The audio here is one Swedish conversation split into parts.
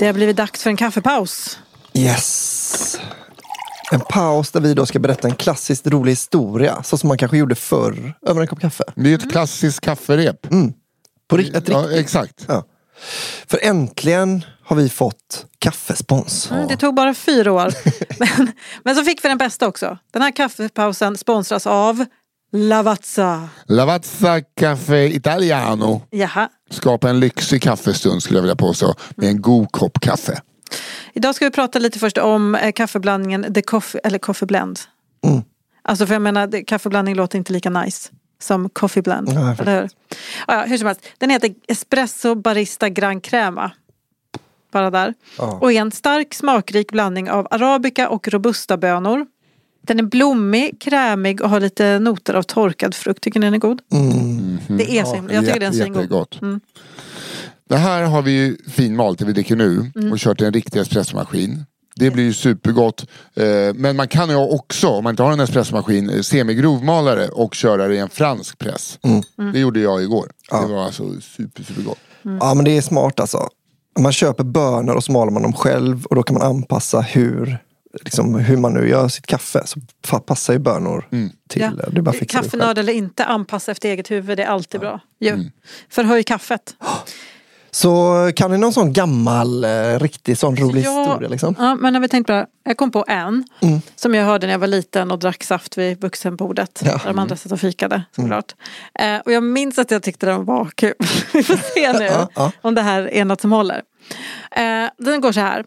Det har blivit dags för en kaffepaus. Yes. En paus där vi då ska berätta en klassiskt rolig historia. Så som man kanske gjorde förr över en kopp kaffe. Det är ett klassiskt kafferep. På ri- ett Ja, riktigt. exakt. Ja. För äntligen har vi fått kaffespons. Mm, det tog bara fyra år. men, men så fick vi den bästa också. Den här kaffepausen sponsras av Lavazza. Lavazza Café Italiano. Jaha. Skapa en lyxig kaffestund skulle jag vilja påstå. Med en god kopp kaffe. Idag ska vi prata lite först om eh, kaffeblandningen The Coffee, eller Coffee Blend. Mm. Alltså för jag menar, det- kaffeblandning låter inte lika nice som Coffee Blend. Nej, eller hur? Ja, ja, hur som helst. Den heter Espresso Barista Gran Crema. Bara där. Ja. Och är en stark smakrik blandning av arabica och robusta bönor. Den är blommig, krämig och har lite noter av torkad frukt. Tycker ni den är god? Det är så himla, jag tycker den är jättegott. Mm. Det här har vi ju finmalt, det vi dricker nu. Mm. Och kört i en riktig espressomaskin. Det blir ju supergott. Eh, Men man kan ju också, om man inte har en espressomaskin, eh, semigrovmalare och köra det i en fransk press. Mm. Det gjorde jag igår. Det var alltså super, supergott. Ja men det är smart alltså. Man köper bönor och så maler man dem själv och då kan man anpassa hur, liksom, hur man nu gör sitt kaffe. Så passar ju bönor till. Ja. Det bara. Kaffenörd eller inte, anpassa efter eget huvud. Det är alltid bra. Ju. Förhöj kaffet. Så kan ni någon sån gammal, eh, riktig sån rolig Ja, historia? Liksom? Ja, men när vi tänkte på det, jag kom på en som jag hörde när jag var liten och drack saft vid vuxenbordet. Ja. Där de andra satt och fikade såklart. Eh, och jag minns att jag tyckte den var kul. vi får se nu Ja, ja. om det här är något som håller. Eh, den går så här.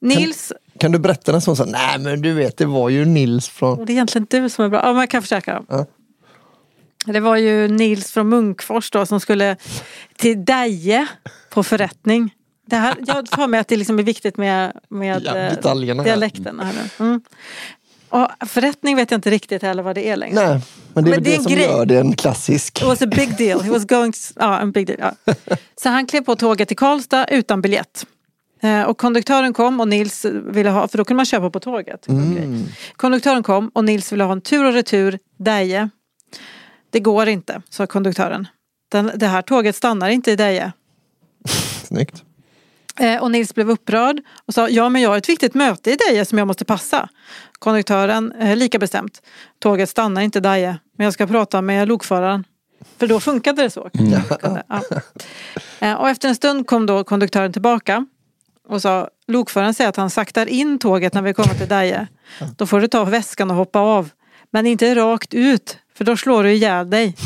Nils, Kan du berätta en sån? Så, Nej men du vet, det var ju Nils från... det är egentligen du som är bra. Ja, jag kan försöka. Ja. Det var ju Nils från Munkfors då som skulle till Deje på förrättning. Det här, jag för mig att det liksom är viktigt med, med Ja, eh, här. dialekten. Här nu. Mm. Och förrättning vet jag inte riktigt heller vad det är längre. Nej, men det är Men det det, som grej. gör det en klassisk. It was a big deal. He was going to, ja, en big deal. Ja. Så han klev på tåget till Karlstad utan biljett. Eh, Och konduktören kom och Nils ville ha, för då kunde man köpa på tåget. Okej. Konduktören kom och Nils ville ha en tur och retur Deje. Det går inte, sa konduktören. Den, det här tåget stannar inte i Deje. Snyggt. Eh, Och Nils blev upprörd och sa ja men jag har ett viktigt möte i Deje som jag måste passa. Konduktören eh, lika bestämt. Tåget stannar inte i Deje men jag ska prata med lokföraren. För då funkade det så. Funkade, ja. Eh, Och efter en stund kom då konduktören tillbaka och sa lokföraren säger att han saktar in tåget när vi kommer till Deje. Då får du ta väskan och hoppa av. Men inte rakt ut för då slår du ihjäl dig.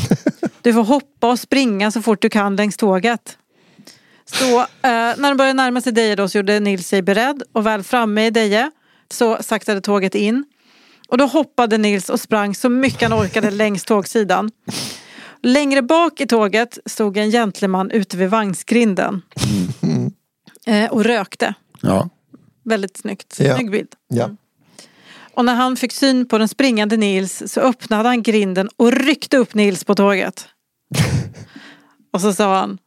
Du får hoppa och springa så fort du kan längs tåget. Så eh, när de började närma sig Deje då så gjorde Nils sig beredd och väl framme i Deje så saktade tåget in. Och då hoppade Nils och sprang så mycket han orkade längs tågsidan. Längre bak i tåget stod en gentleman ute vid vagnsgrinden. Eh, och rökte. Ja. Väldigt snyggt. Ja. Snygg bild. Ja. Och när han fick syn på den springande Nils så öppnade han grinden och ryckte upp Nils på tåget. och så sa han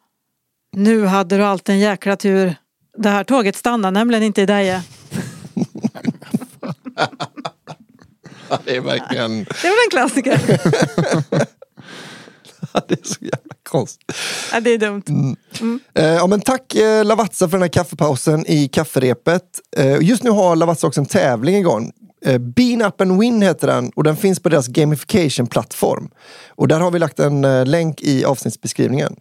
Nu hade du alltid en jäkla tur. Det här tåget stannar nämligen inte i Deje. Det är verkligen... Det var en klassiker. det är så jävla konstigt. ja, det är dumt. Eh, ja, men tack eh, Lavazza för den här kaffepausen i kafferepet. Eh, just nu har Lavazza också en tävling igång. Eh, Bean Up and Win heter den och den finns på deras gamification-plattform. Och där har vi lagt en eh, länk i avsnittsbeskrivningen.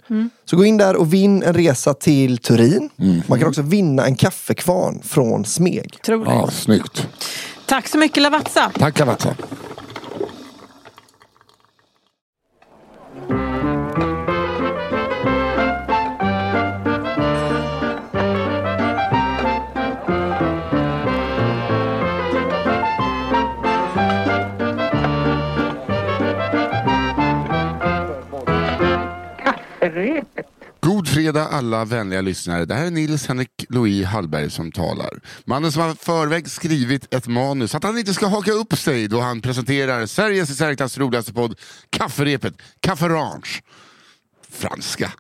Så gå in där och vinn en resa till Turin. Man kan också vinna en kaffekvarn från Smeg. Ja, snyggt. Tack så mycket Lavazza. Tack Lavazza. God fredag alla vänliga lyssnare. Det här är Nils Henrik Louis Hallberg som talar. Mannen som har förväg skrivit ett manus att han inte ska haka upp sig då han presenterar Sveriges i särklass roligaste podd Kafferepet, Kafferange. Franska.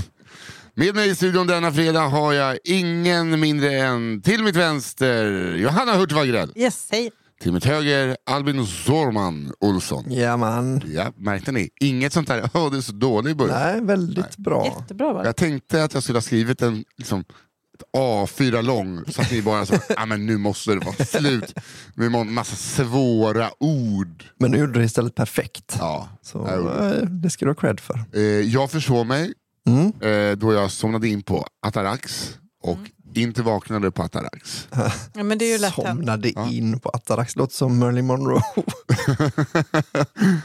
Med mig i studion denna fredag har jag ingen mindre än till mitt vänster Johanna Hurtig Wagrell. Yes, hej. Till mitt höger Albin Zorman Olsson. Ja, man. Ja, märkte ni? Inget sånt där, åh det är så dålig början. Nej, väldigt bra. Jättebra var det. Jag tänkte att jag skulle ha skrivit en liksom, ett A4 lång så att ni bara så, ah, men nu måste det vara slut med en massa svåra ord. Men nu gjorde du det istället perfekt. Ja, Så eh, det ska du ha cred för. Eh, jag försov mig Mm. eh, då jag somnade in på Atarax och inte vaknade på Atarax. Ja, men det är ju lätt. Somnade in på Atarax. Låter som Marilyn Monroe.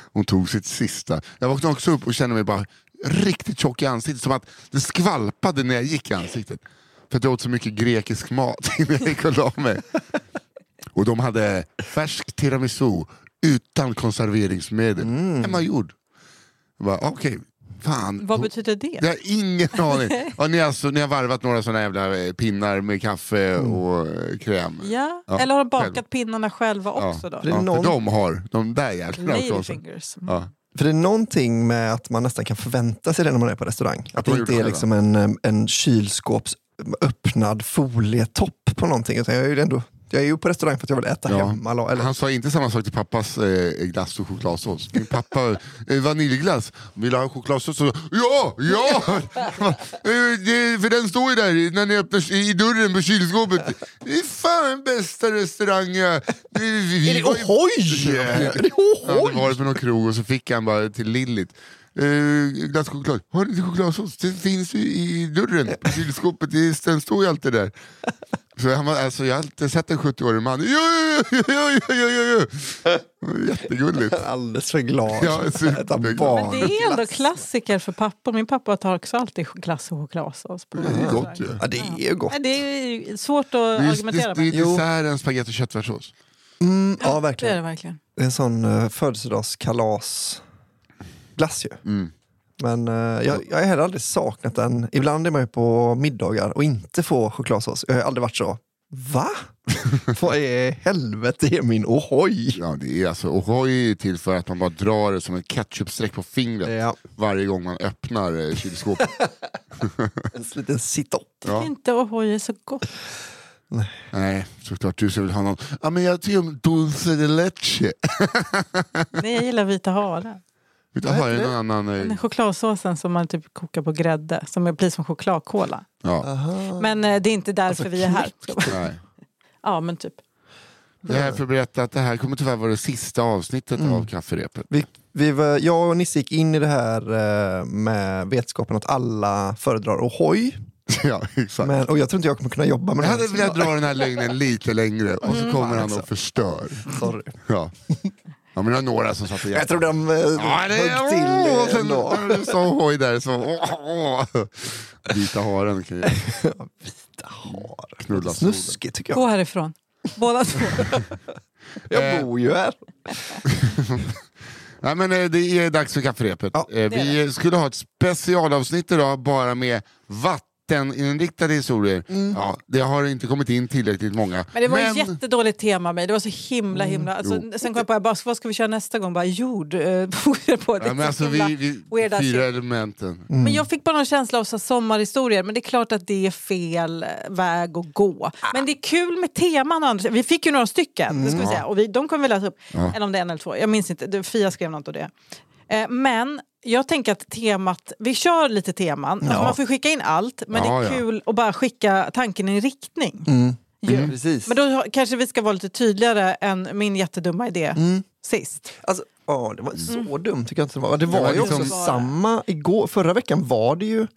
Hon tog sitt sista. Jag vaknade också upp och kände mig bara riktigt tjock i ansiktet. Som att det skvalpade när jag gick i ansiktet. För att jag åt så mycket grekisk mat innan jag gick och la mig. Och de hade färsk tiramisu utan konserveringsmedel. Hemmagjord. Jag bara, Okej, fan. Vad betyder det? Jag har ingen aning. Ja, ni, har alltså, ni har varvat några sådana jävla eh, pinnar med kaffe och eh, kräm. Ja. Ja, eller har de bakat själv. pinnarna själva också då? Ja, någon- för de har, de där också. Ladyfingers. Mm. Ja. För det är någonting med att man nästan kan förvänta sig det när man är på restaurang. Att de det inte är liksom en, eh, en kylskåps öppnad folietopp på någonting. Utan jag är ju ändå jag är ju på restaurang för att jag vill äta Ja. hemma. Eller, Han sa inte samma sak till pappas eh, glass och chokladsås. Min pappa, eh, vaniljglass, vill ha chokladsås? Ja, ja! Eh, det, för den står ju där när ni öppnar i dörren på kylskåpet. Det är fan bästa restaurangen. jag- Vi, vi, vi är det Ohoy? Är det Han hade Ohoy? varit på någon krog och så fick han bara till Lillit. Eh, glass och choklad. Har ni inte chokladsås? Det finns ju i dörren på kylskåpet. Det, den står ju alltid där. Så han var, alltså, jag har alltid sett en 70-årig man. Jo, jo, jo, jo, jo, jo. Jättegulligt. Alldeles för glad. Ja, superglad. Men det är ändå klassiker för pappor. Min pappa tar också alltid glass och chokladsås. På Det är gott ju. Ja, det är ju gott. Det är svårt att Det är, argumentera det, det är med. Desserten spagetti och köttfärssås. Mm, ja, Det är verkligen. det verkligen. Det är en sån uh, födelsedagskalasglass ju. Mm. Men eh, jag, jag har heller aldrig saknat den. Ibland är man ju på middagar och inte får chokladsås. Jag har aldrig varit så, va? Vad i helvete är min O'hoy? Ja, det är alltså, O'hoy är till för att man bara drar det som en ketchupstreck på fingret Ja, varje gång man öppnar eh, kylskåpet. en liten sit-up. Ja. Inte O'hoy är så gott. Nej, såklart du vill ha någon. Ja, men jag tycker om dulce de leche. Nej, jag gillar vita haren. Utan har jag någon annan... eh, Den chokladsåsen som man typ kokar på grädde. Som är precis som chokladkola. Ja, Men eh, det är inte därför Alltså, vi är här. nej. Ja, men typ. Jag är för att berätta att det här kommer tyvärr vara det sista avsnittet av kafferepet. Vi, vi, var- jag och Nisse gick in i det här eh, med vetskapen att alla föredrar O'hoy. ja, exakt. Men, och jag tror inte jag kommer kunna jobba med jag det. hade velat dra den här lögnen lite längre och så kommer han och förstör. Sorry. Ja. Ja, men det var några som satt och Jag tror de eh, Ja, det högg till åh, och eh, sen ändå. när du sa hoj där så... Åh, åh. Vita haren kan ju Har. knulla Snuskigt tycker Gå jag. härifrån. Båda två. Jag Eh, bor ju här. Nej, men eh, det är dags för kafferepet. Ja, Eh, vi skulle ha ett specialavsnitt idag bara med vatteninriktade historier. Ja, det har inte kommit in tillräckligt många. Men det var ett jättedåligt tema med. Det var så himla himla... Alltså, jo. sen kom jag på, jag bara, vad ska vi köra nästa gång? Bara jord. eh, på det. Ja, men alltså, vi, vi, fyra shit. elementen. Men jag fick bara någon känsla av så sommarhistorier. Men det är klart att det är fel eh, väg att gå. Men det är kul med teman. och andra- Vi fick ju några stycken. Det ska vi säga. Och vi, de kommer vi läsa upp. Eller om det är en eller två. Jag minns inte. Fia skrev något av det. Eh, Men jag tänker att temat, vi kör lite teman. Alltså man får skicka in allt. Men Ja, det är ja. kul att bara skicka tanken i en riktning. Ju. Precis. Men då kanske vi ska vara lite tydligare än min jättedumma idé sist. Alltså, ja, det var så dumt tycker jag inte det var. Det var var ju liksom- samma, igår, förra veckan var det ju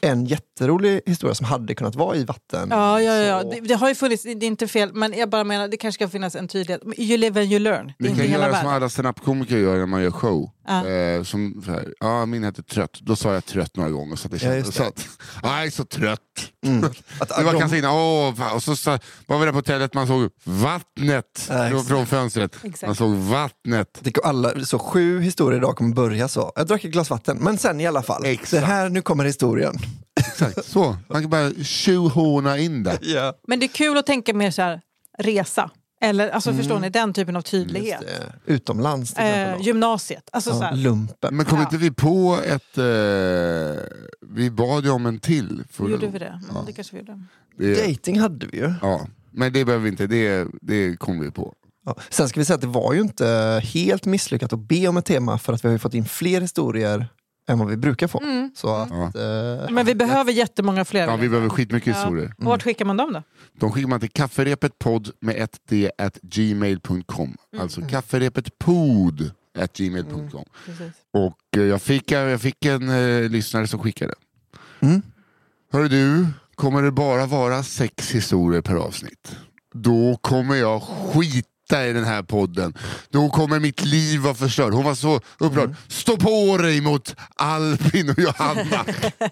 en jätterolig historia som hade kunnat vara i vatten. Ja, ja, ja. Det, det har ju funnits, det är inte fel, men jag bara menar det kanske ska finnas en tydlighet. You live and you learn. Vi kan hela göra som alla standup-komiker gör när man gör show. Ja. Eh, som så här, ja min heter Trött. Då sa jag trött några gånger så att det Ja, kändes just så det. att, "Ja, jag är så trött. Att, Det var de- kanske innan, åh, och så, så var vi där på hotellet, man såg vattnet Ja, från, fönstret. Exakt. Man såg vattnet. det alla, så sju historier idag kommer börja så. Jag drack ett glas vatten, men sen i alla fall. Exakt. Det här, nu kommer historien. Exakt, så. Man kan bara tjohorna in det. Ja. Men det är kul att tänka mer så här, resa. Eller alltså förstår ni, den typen av tydlighet. Eh, Utomlands till exempel. Eh, gymnasiet. Alltså så ja, här, lumpen. Men kom Ja. inte vi på ett... Eh, vi bad ju om en till. förra gjorde vi det? Mm, Det kanske vi gjorde. Det, Dating hade vi ju. ja. Men det behöver vi inte, det, det kom vi på. Ja. Sen ska vi säga att det var ju inte helt misslyckat att be om ett tema för att vi har ju fått in fler historier än vad vi brukar få. Så att, eh, Men vi behöver jättemånger fler. Ja, vi behöver skitmycket Ja. historier. Och Vart skickar man dem då? De skickar man till kafferepetpodd med ett d at gmail.com. Alltså kafferepetpod at gmail.com. Precis. Och eh, jag fick, jag fick en eh, lyssnare som skickade. Mm. Hör du, kommer det bara vara sex historier per avsnitt? Då kommer jag skita i den här podden. Då kommer mitt liv vara förstört. Hon var så upprörd. Mm. Stå på dig mot Albin och Johanna.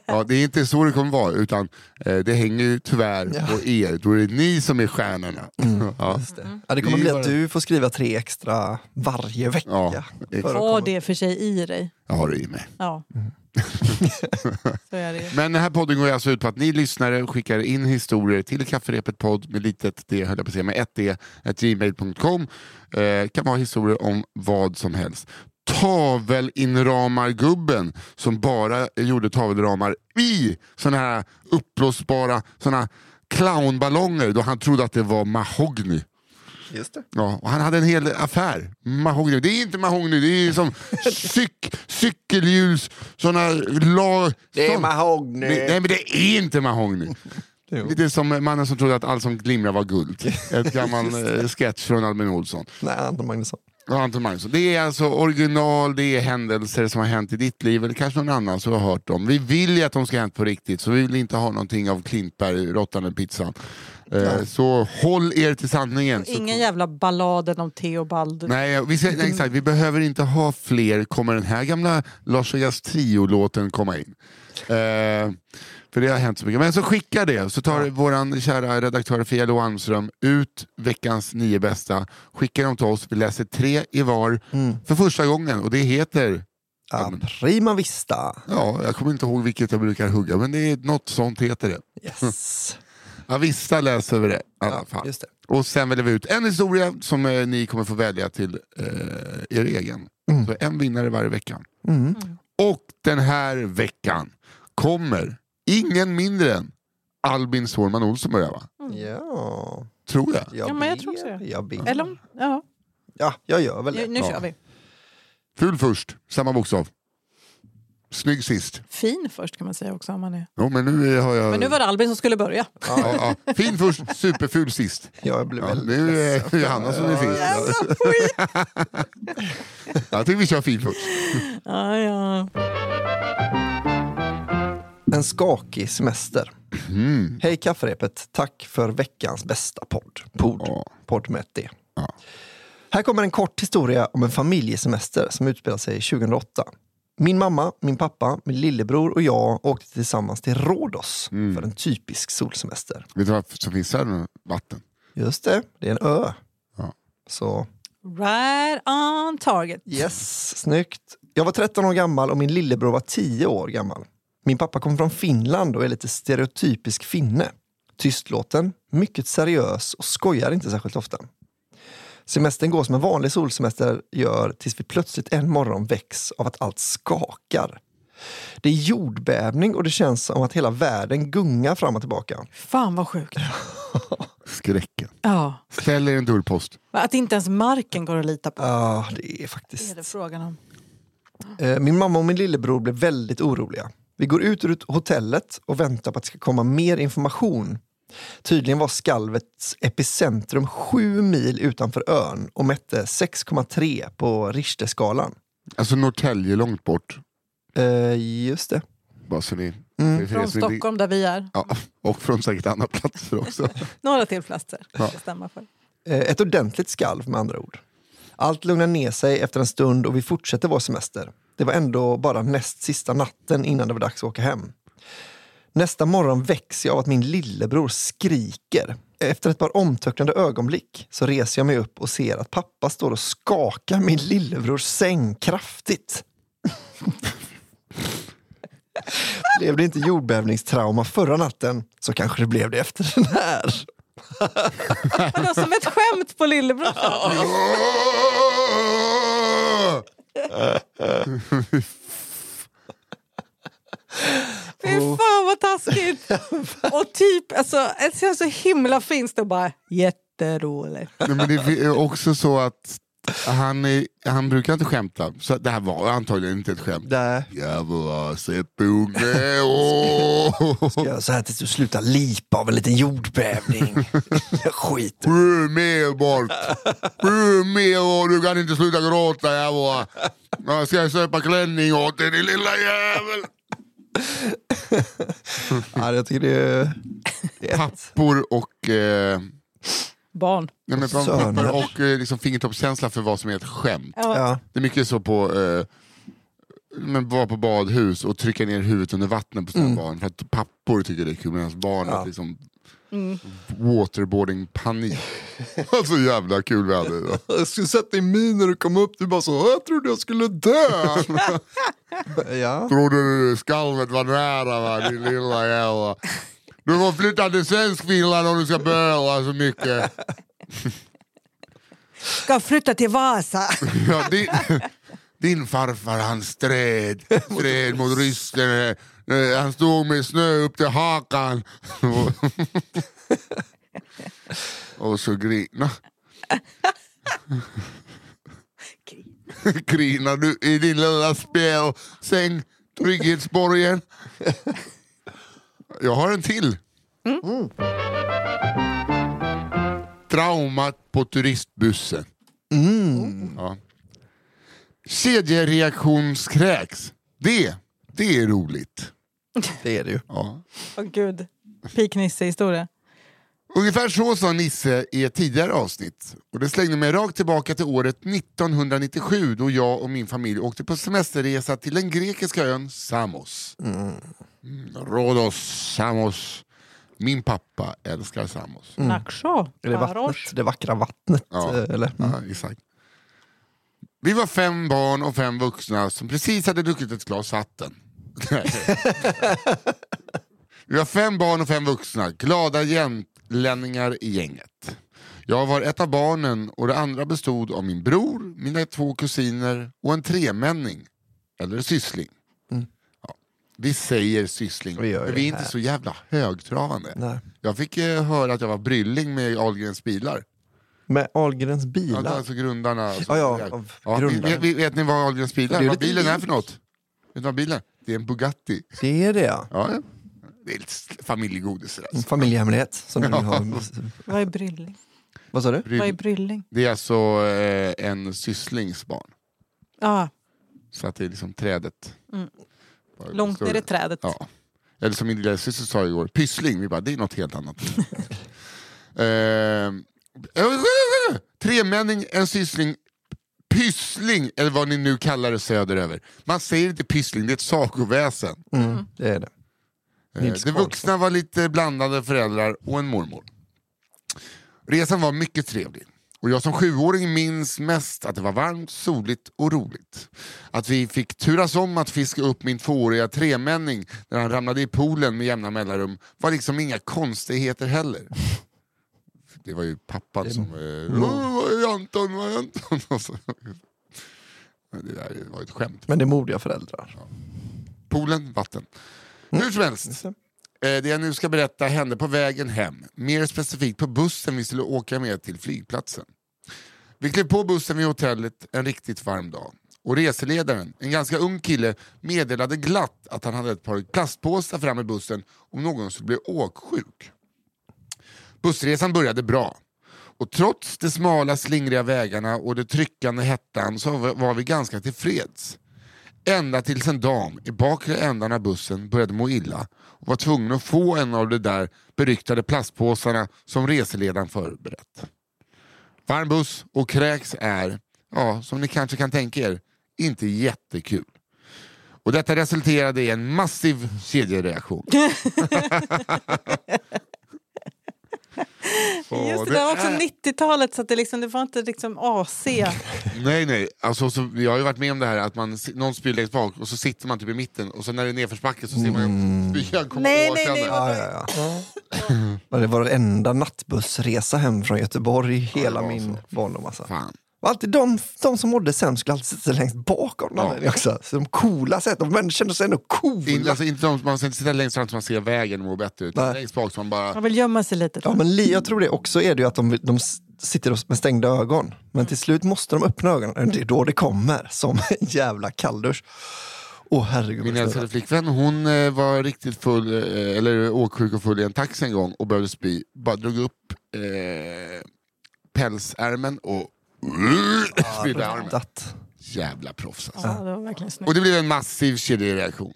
ja, det är inte så det kommer vara, utan eh, det hänger ju tyvärr på er. Då är det ni som är stjärnorna. Ja. just det. Ja, det kommer bli att du får skriva tre extra varje vecka. Ja, för att komma- det för sig i dig. Jag har det i mig. Ja. så är det. Men den här podden går alltså ut på att ni lyssnare skickar in historier till kafferepetpodd med litet d, höll jag på att säga, med ett d, gmail.com. Eh, kan vara historier om vad som helst. Tavelinramargubben som bara gjorde tavelramar i såna här uppblåsbara såna clownballonger då han trodde att det var mahogny. Just det. Ja, och han hade en hel affär. Mahogny. Det är inte mahogny, det är som cyk, cykelhjuls, såna lag... Det är sån- mahogny. Nej, men det är inte mahogny. Jo. Lite som mannen som trodde att allt som glimrar var guld. Ett gammal eh, sketch från Albin Olsson. Nej, Anton Magnusson. Och Anton Magnusson. Det är alltså original, det är händelser som har hänt i ditt liv eller kanske någon annan som har hört dem. Vi vill ju att de ska ha hänt på riktigt så vi vill inte ha någonting av Klintberg, råttan eller pizzan. Eh, så håll er till sanningen. Så Ingen jävla balladen om Theobald. Nej, vi, säger, nej, exakt. vi behöver inte ha fler. Kommer den här gamla Lars Vegas Trio-låten komma in? Eh, för det har hänt så mycket. Men så skicka det, så tar vår kära redaktör Fia Lo Almström ut veckans nio bästa. Skickar dem till oss, vi läser tre i var för första gången och det heter Ja, prima vista. Ja, jag kommer inte ihåg vilket jag brukar hugga, men det är något sånt heter det. Yes. Avista läser vi det i alla Ja, fall. just det. Och sen väljer vi ut en historia som eh, ni kommer få välja till eh, er egen. Så en vinnare varje vecka. Mm. Och den här veckan kommer ingen mindre än Albin Sårman Olsson börja va? Ja, Tror jag. jag Ja, men jag tror också det. Jag ber. Eller om- ja, Ja, jag gör väl nu, det. nu Ja. kör vi. Ful först, samma bokstav. Snygg sist. Fin först kan man säga också. Om man är. Jo, men nu har jag... Men nu var det Albin som skulle börja. ja, ja. Fin först, superful sist. Jag blev Ja, nu är det Johanna som är sist. Jag tycker vi kör fin först. Ja, ja. En skakig semester. Hej kafferepet, tack för veckans bästa podd. Podd, Ja. podd med ett D. Ja. Här kommer en kort historia om en familjesemester som utspelar sig 2008. Min mamma, min pappa, min lillebror och jag åkte tillsammans till Rhodos för en typisk solsemester. Vet du vad som finns här? Vatten. Just det, det är en ö. Ja. Så Right on target. yes, snyggt. Jag var 13 år gammal och min lillebror var 10 år gammal. Min pappa kommer från Finland och är lite stereotypisk finne. Tystlåten, mycket seriös och skojar inte särskilt ofta. Semestern går som en vanlig solsemester gör tills vi plötsligt en morgon väcks av att allt skakar. Det är jordbävning och det känns som att hela världen gungar fram och tillbaka. Fan vad sjukt. Skräcken. Ja. Ställ er en dörrpost. Att inte ens marken går att lita på. Ja, det är Det är faktiskt... det frågan om. Eh, Min mamma och min lillebror blev väldigt oroliga. Vi går ut ur hotellet och väntar på att det ska komma mer information. Tydligen var skalvets epicentrum sju mil utanför ön och mätte 6,3 på Richterskalan. Alltså Norrtälje långt bort. Eh, just det. Bara så ni... Mm. Från Stockholm där vi är. Ja, och från säkert andra platser också. Några till platser. Ja. Ja. stämma för. Eh, Ett ordentligt skalv med andra ord. Allt lugnar ner sig efter en stund och vi fortsätter vår semester. Det var ändå bara näst sista natten innan det var dags att åka hem. Nästa morgon väcks jag av att min lillebror skriker. Efter ett par omtöcknande ögonblick så reser jag mig upp och ser att pappa står och skakar min lillebrors säng kraftigt. blev det inte jordbävningstrauma förra natten så kanske det blev det efter den här. Vadå, som ett skämt på lillebror? Fy fan vad taskigt! Och typ, alltså, det känns så himla fint och bara jätteroligt. Nej, men det är också så att han, är, han brukar inte skämta, så det här var antagligen inte ett skämt. Nej. Jävla seppunge, åh! Ska jag så här tills du slutar lipa av en liten jordbävning. Skit. Bry mer bort! Bry mer och du kan inte sluta gråta jävla. Jag ska köpa klänning åt dig din lilla jävel. Ja, jag tycker det är... Det är Pappor och, eh, Barn. nej, men pappor och eh, liksom fingertoppskänsla för vad som är ett skämt. Ja. Det är mycket så på eh, men vara på badhus och trycka ner huvudet under vattnet på sina barn. För att pappor tycker det är kul medan barn Ja. har liksom waterboarding-panik. så jävla kul vi hade. Jag skulle sätta i min när du kom upp. Du bara så, jag trodde jag skulle dö. ja. Trodde du skalvet var nära va, din lilla jävla. Du får flytta till Svenskfinland om du ska böla så mycket. Ska flytta till Vasa. Ja, din, din farfar han stred, stred mot ryssen. Eh, Han stod med snö upp till hakan. Och så grina. Grinar du i din lilla spelsäng, Trygghetsborgen. Jag har en till. Traumat på turistbussen. Ja. Kedjereaktionskräks. Det, det är roligt. Det är det ju. Ja. Åh gud. Peak Nisse-historia. Ungefär så sa Nisse i ett tidigare avsnitt. Och det slängde mig rakt tillbaka till året 1997 då jag och min familj åkte på semesterresa till den grekiska ön Samos. Mm, Rhodos, Samos. Min pappa älskar Samos. Naksho. Är det vattnet? Det vackra vattnet? Ja. eh, Eller? Ja, exakt. Vi var fem barn och fem vuxna som precis hade druckit ett glas vatten. Vi var fem barn och fem vuxna, glada jämtlänningar i gänget. Jag var ett av barnen och det andra bestod av min bror, mina två kusiner och en tremänning, eller syssling. Ja, vi säger syssling, Mm. Vi men vi är inte så jävla högtravande. Nej. Jag fick eh, höra att jag var brylling med Ahlgrens bilar. Med Ahlgrens Ja, bilar? är alltså grundarna. Ja, ja, av ja, grundarna. vet, vet, vet ni vad Ahlgrens bilar vad bilen är för något? Vet ni vad bilen är? Det är en Bugatti. Det är det ja. Ja, ja. Det är lite familjegodis. där, En Alltså. familjehemlighet som nu har. Vad är brylling? Vad sa du? Vad är brylling? Det är alltså eh, en sysslings Ja, Så att det är liksom trädet. Mm. långt ner i trädet. Ja. Eller som min lilla syster sa igår, pyssling. Vi bara, det är något helt annat. eh, tremänning, en syssling, pyssling, eller vad ni nu kallar det söderöver. Man säger inte pyssling, det är ett sagoväsen. Mm, det är det. Eh, Nils De vuxna var lite blandade föräldrar och en mormor. Resan var mycket trevlig. Och jag som sjuåring minns mest att det var varmt, soligt och roligt. Att vi fick turas om att fiska upp min tvååriga tremänning när han ramlade i poolen med jämna mellanrum var liksom inga konstigheter heller. Det var ju pappan som... Eh, "Åh, vad är Anton? Vad är Anton? Och så- Men Det där var ett skämt. Men det är modiga föräldrar. Poolen, vatten. Hur som helst. Eh, Det jag nu ska berätta hände på vägen hem. Mer specifikt på bussen vi skulle åka med till flygplatsen. Vi klev på bussen vid hotellet en riktigt varm dag. Och reseledaren, en ganska ung kille, meddelade glatt att han hade ett par plastpåsar fram i bussen om någon skulle bli åksjuk. Bussresan började bra. Och trots de smala slingriga vägarna och det tryckande hettan så var vi ganska tillfreds. Ända tills en dam i bakre ändan av bussen började må illa och var tvungen att få en av de där beryktade plastpåsarna som reseledaren förberett. Varm buss och kräks är, ja, som ni kanske kan tänka er, inte jättekul. Och detta resulterade i en massiv kedjereaktion. Just det, det var också är- 90-talet så att det, liksom, det var inte liksom AC. Nej, nej. Alltså, så, jag har ju varit med om det här att man, någon spyr längst bak och så sitter man typ i mitten och så när det är nedförsbacke så ser man ju spyan komma Nej, nej, nej, Ja, ja, ja. Det var den enda nattbussresa hem från Göteborg i hela min barndom. Alltså. Fan. Och alltid de, de som mådde sämst skulle alltid sitta längst bak av någon också. Så de coola sätt, de kände sig ändå coola. In, alltså, inte de, man ska inte sitta längst fram så man ser vägen och mår bättre utan Nej. längst bak så man bara... Man vill gömma sig lite. Ja, men li- jag tror det också är det ju att de, de sitter med stängda ögon. Men till slut måste de öppna ögonen. Det är då det kommer som en jävla kalldusch. Åh herregud. Min älskade flickvän hon eh, var riktigt full, eh, eller åksjuk och full i en taxi en gång och behövde spy. Bara drog upp eh, pälsärmen och spydde armen. Jävla proffs alltså. Ja, det var verkligen snyggt. Och det blev en massiv kedjereaktion.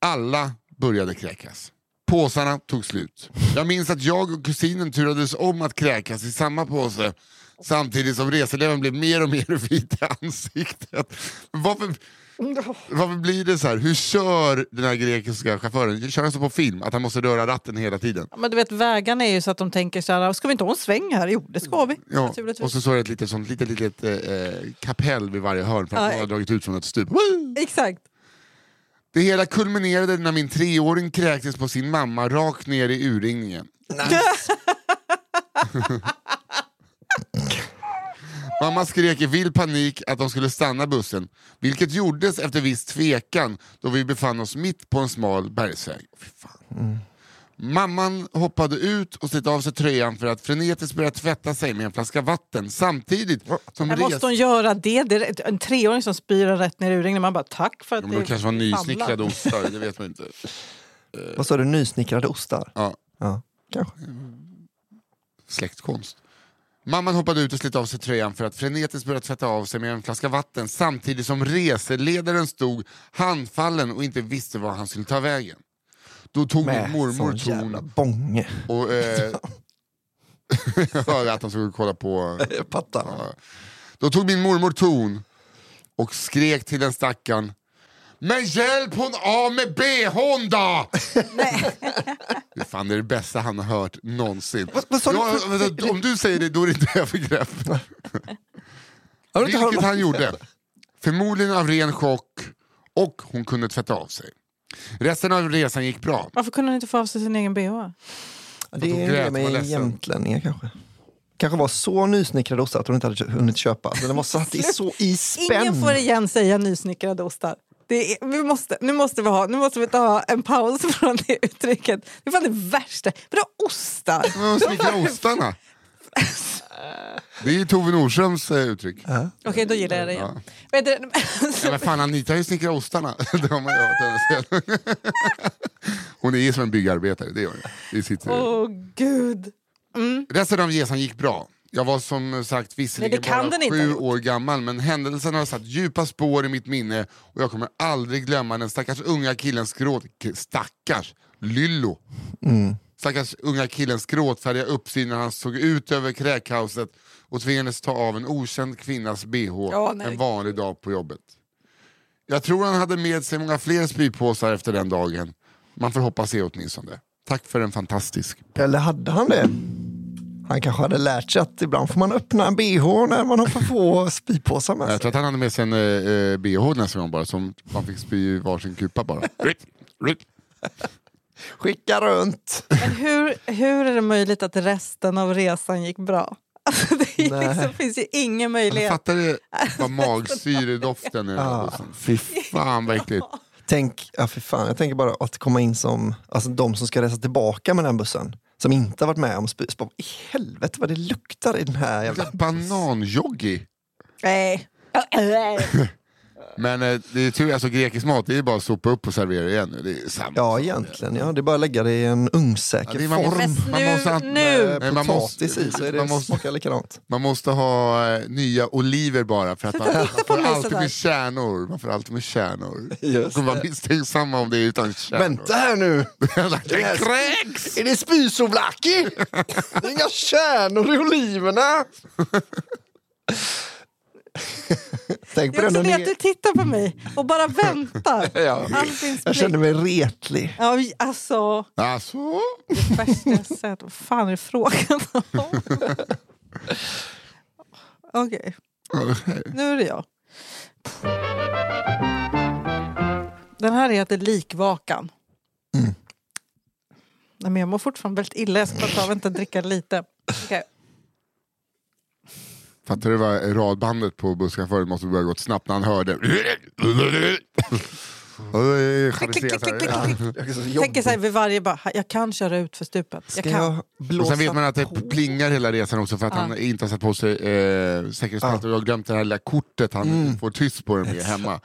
Alla började kräkas. Påsarna tog slut. Jag minns att jag och kusinen turades om att kräkas i samma påse samtidigt som reseledaren blev mer och mer vit i ansiktet. Varför, varför blir det så här? Hur kör den här grekiska chauffören? Kör han så på film att han måste röra ratten hela tiden? Ja, Men du vet, vägarna är ju så att de tänker så här, ska vi inte ha en sväng här? Jo, det ska vi. Ja, och så står det ett litet, sånt, litet, litet eh, kapell vid varje hörn för att Ja. någon har dragit ut från ett stup. Woo! Exakt. Det hela kulminerade när min treåring kräktes på sin mamma rakt ner i urringningen. Mamma skrek i vild panik att de skulle stanna bussen, vilket gjordes efter viss tvekan då vi befann oss mitt på en smal bergsväg. Fy fan. Mamman hoppade ut och slet av sig tröjan för att frenetiskt börja tvätta sig med en flaska vatten samtidigt som res... måste hon göra det? det är en treåring som spyr rätt ner i urringningen. Man bara tack för att Ja, men de kanske var nysnickrade ostar, det vet man inte. Vad sa du, nysnickrade ostar? Ja. Ja, kanske. släktkonst. Mamman hoppade ut och slet av sig tröjan för att frenetiskt börja tvätta av sig med en flaska vatten samtidigt som reseledaren stod handfallen och inte visste var han skulle ta vägen. Då tog min mormor ton bånge. och... Eh, hörde att han skulle kolla på... Jag fattar. Ja. Då tog min mormor ton och skrek till den stackaren Men hjälp hon av med bhn då! det, fan, det är det bästa han har hört någonsin. Vad- vad sa du? Ja, vänta, om du säger det då är det inte övergrepp. Vilket han gjorde. Förmodligen av ren chock och hon kunde tvätta av sig. Resten av resan gick bra. Varför kunde hon inte få av sig sin egen bh? Det hon är det med jämtlänningar kanske. Kanske var så nysnickrade ostar att hon inte hade hunnit köpa. Den var satt i, så i spänn. Ingen får igen säga nysnickrade ostar. Det är, vi måste, nu, måste vi ha, nu måste vi ta en paus från det uttrycket. Det är fan det värsta. Vadå ostar? Men Snickra ostarna. Det är Tove Nordströms eh, uttryck. Okej, då gillar jag det igen. Vet du, Ja, men fan, Anita har ju snickrat ostarna. det har man ju hört henne säga. Hon är ju som en byggarbetare, det gör hon. Åh gud. Resten av resan gick bra. Jag var som sagt visserligen bara sju år gammal men händelsen har satt djupa spår i mitt minne och jag kommer aldrig glömma den stackars unga killens gråt... Stackars! Lyllo! Stackars unga killens gråtfärdiga uppsyn när han såg ut över kräkhuset och tvingades ta av en okänd kvinnas bh nej. en vanlig dag på jobbet. Jag tror han hade med sig många fler spypåsar efter den dagen. Man får hoppas det åtminstone. Tack för en fantastisk Eller hade han det? Han kanske hade lärt sig att ibland får man öppna en bh när man har för få spypåsar med Jag sig. tror att han hade med sig en eh, eh, bh nästa gång bara, som man fick spy varsin kupa bara. Skicka runt. Men hur, hur är det möjligt att resten av resan gick bra? Alltså, det är liksom, finns ju ingen Jag möjlighet. fattar det vad magsyredoften här Ja, bussen. fy Fan vad äckligt. Tänk, ja för fan, jag tänker bara att komma in som, alltså de som ska resa tillbaka med den bussen. Som inte har varit med om spy. spy- I helvete vad det luktar i den här jävla... Bananjoggi. Nej. Men eh, det är tur, alltså grekisk mat det är bara att sopa upp och servera igen. nu. Det är samma Ja sak. egentligen, ja, det är bara att lägga det i en ugnssäker Ja, man form. måste- man måste ha- nu, Nej, man potatis måste- i så är det man måste- smakar likadant. Man måste ha eh, nya oliver bara för att man, man får alltid med kärnor. Man får alltid med kärnor. Just Man vara misstänksamma om det är utan kärnor. Vänta här nu! det kräks! Är det spysovlaki? Det är inga kärnor i oliverna! Tänk på Det är också det att du tittar på mig och bara väntar. Ja. Jag känner mig retlig. Ja, alltså, Alltså, det värsta jag sett. Vad fan är frågan om? Okej, nu är det jag. Den här heter Likvakan. Mm. Nej, men jag mår fortfarande väldigt illa. Jag ska bara ta vänta, dricka lite. Okej. Fattar du vad radbandet på busschauffören måste börja gått snabbt när han hörde. Ja. Tänker så här vid varje bara, jag kan köra ut för stupet. Jag Ska kan. jag Och sen vet man att det på? plingar hela resan också för att Ja. han inte har satt på sig eh, säkerhetsbältet och har glömt det här lilla kortet han Mm. får tyst på den med hemma.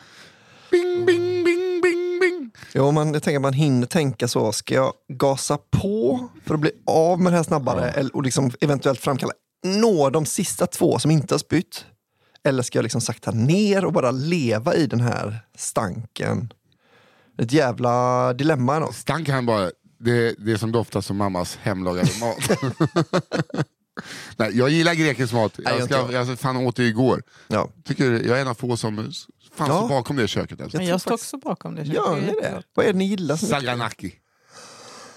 Bing, bing, bing, bing, bing. Jo, man, jag tänker att man hinner tänka så. Ska jag gasa på för att bli av med det här snabbare eller, och liksom eventuellt framkalla nå de sista två som inte har spytt? Eller ska jag liksom sakta ner och bara leva i den här stanken? Ett jävla dilemma. Ändå. Stank han bara, det, det är som doftar som mammas hemlagade mat. Nej, jag gillar grekisk mat. Nej, Jag, ska, jag. jag fan åt det igår. Ja. Tycker jag är en av få som fan Ja. står bakom det köket. Alltså. Men tror jag står också bakom det. Gör ni det? Vad är det ni gillar? Saganaki.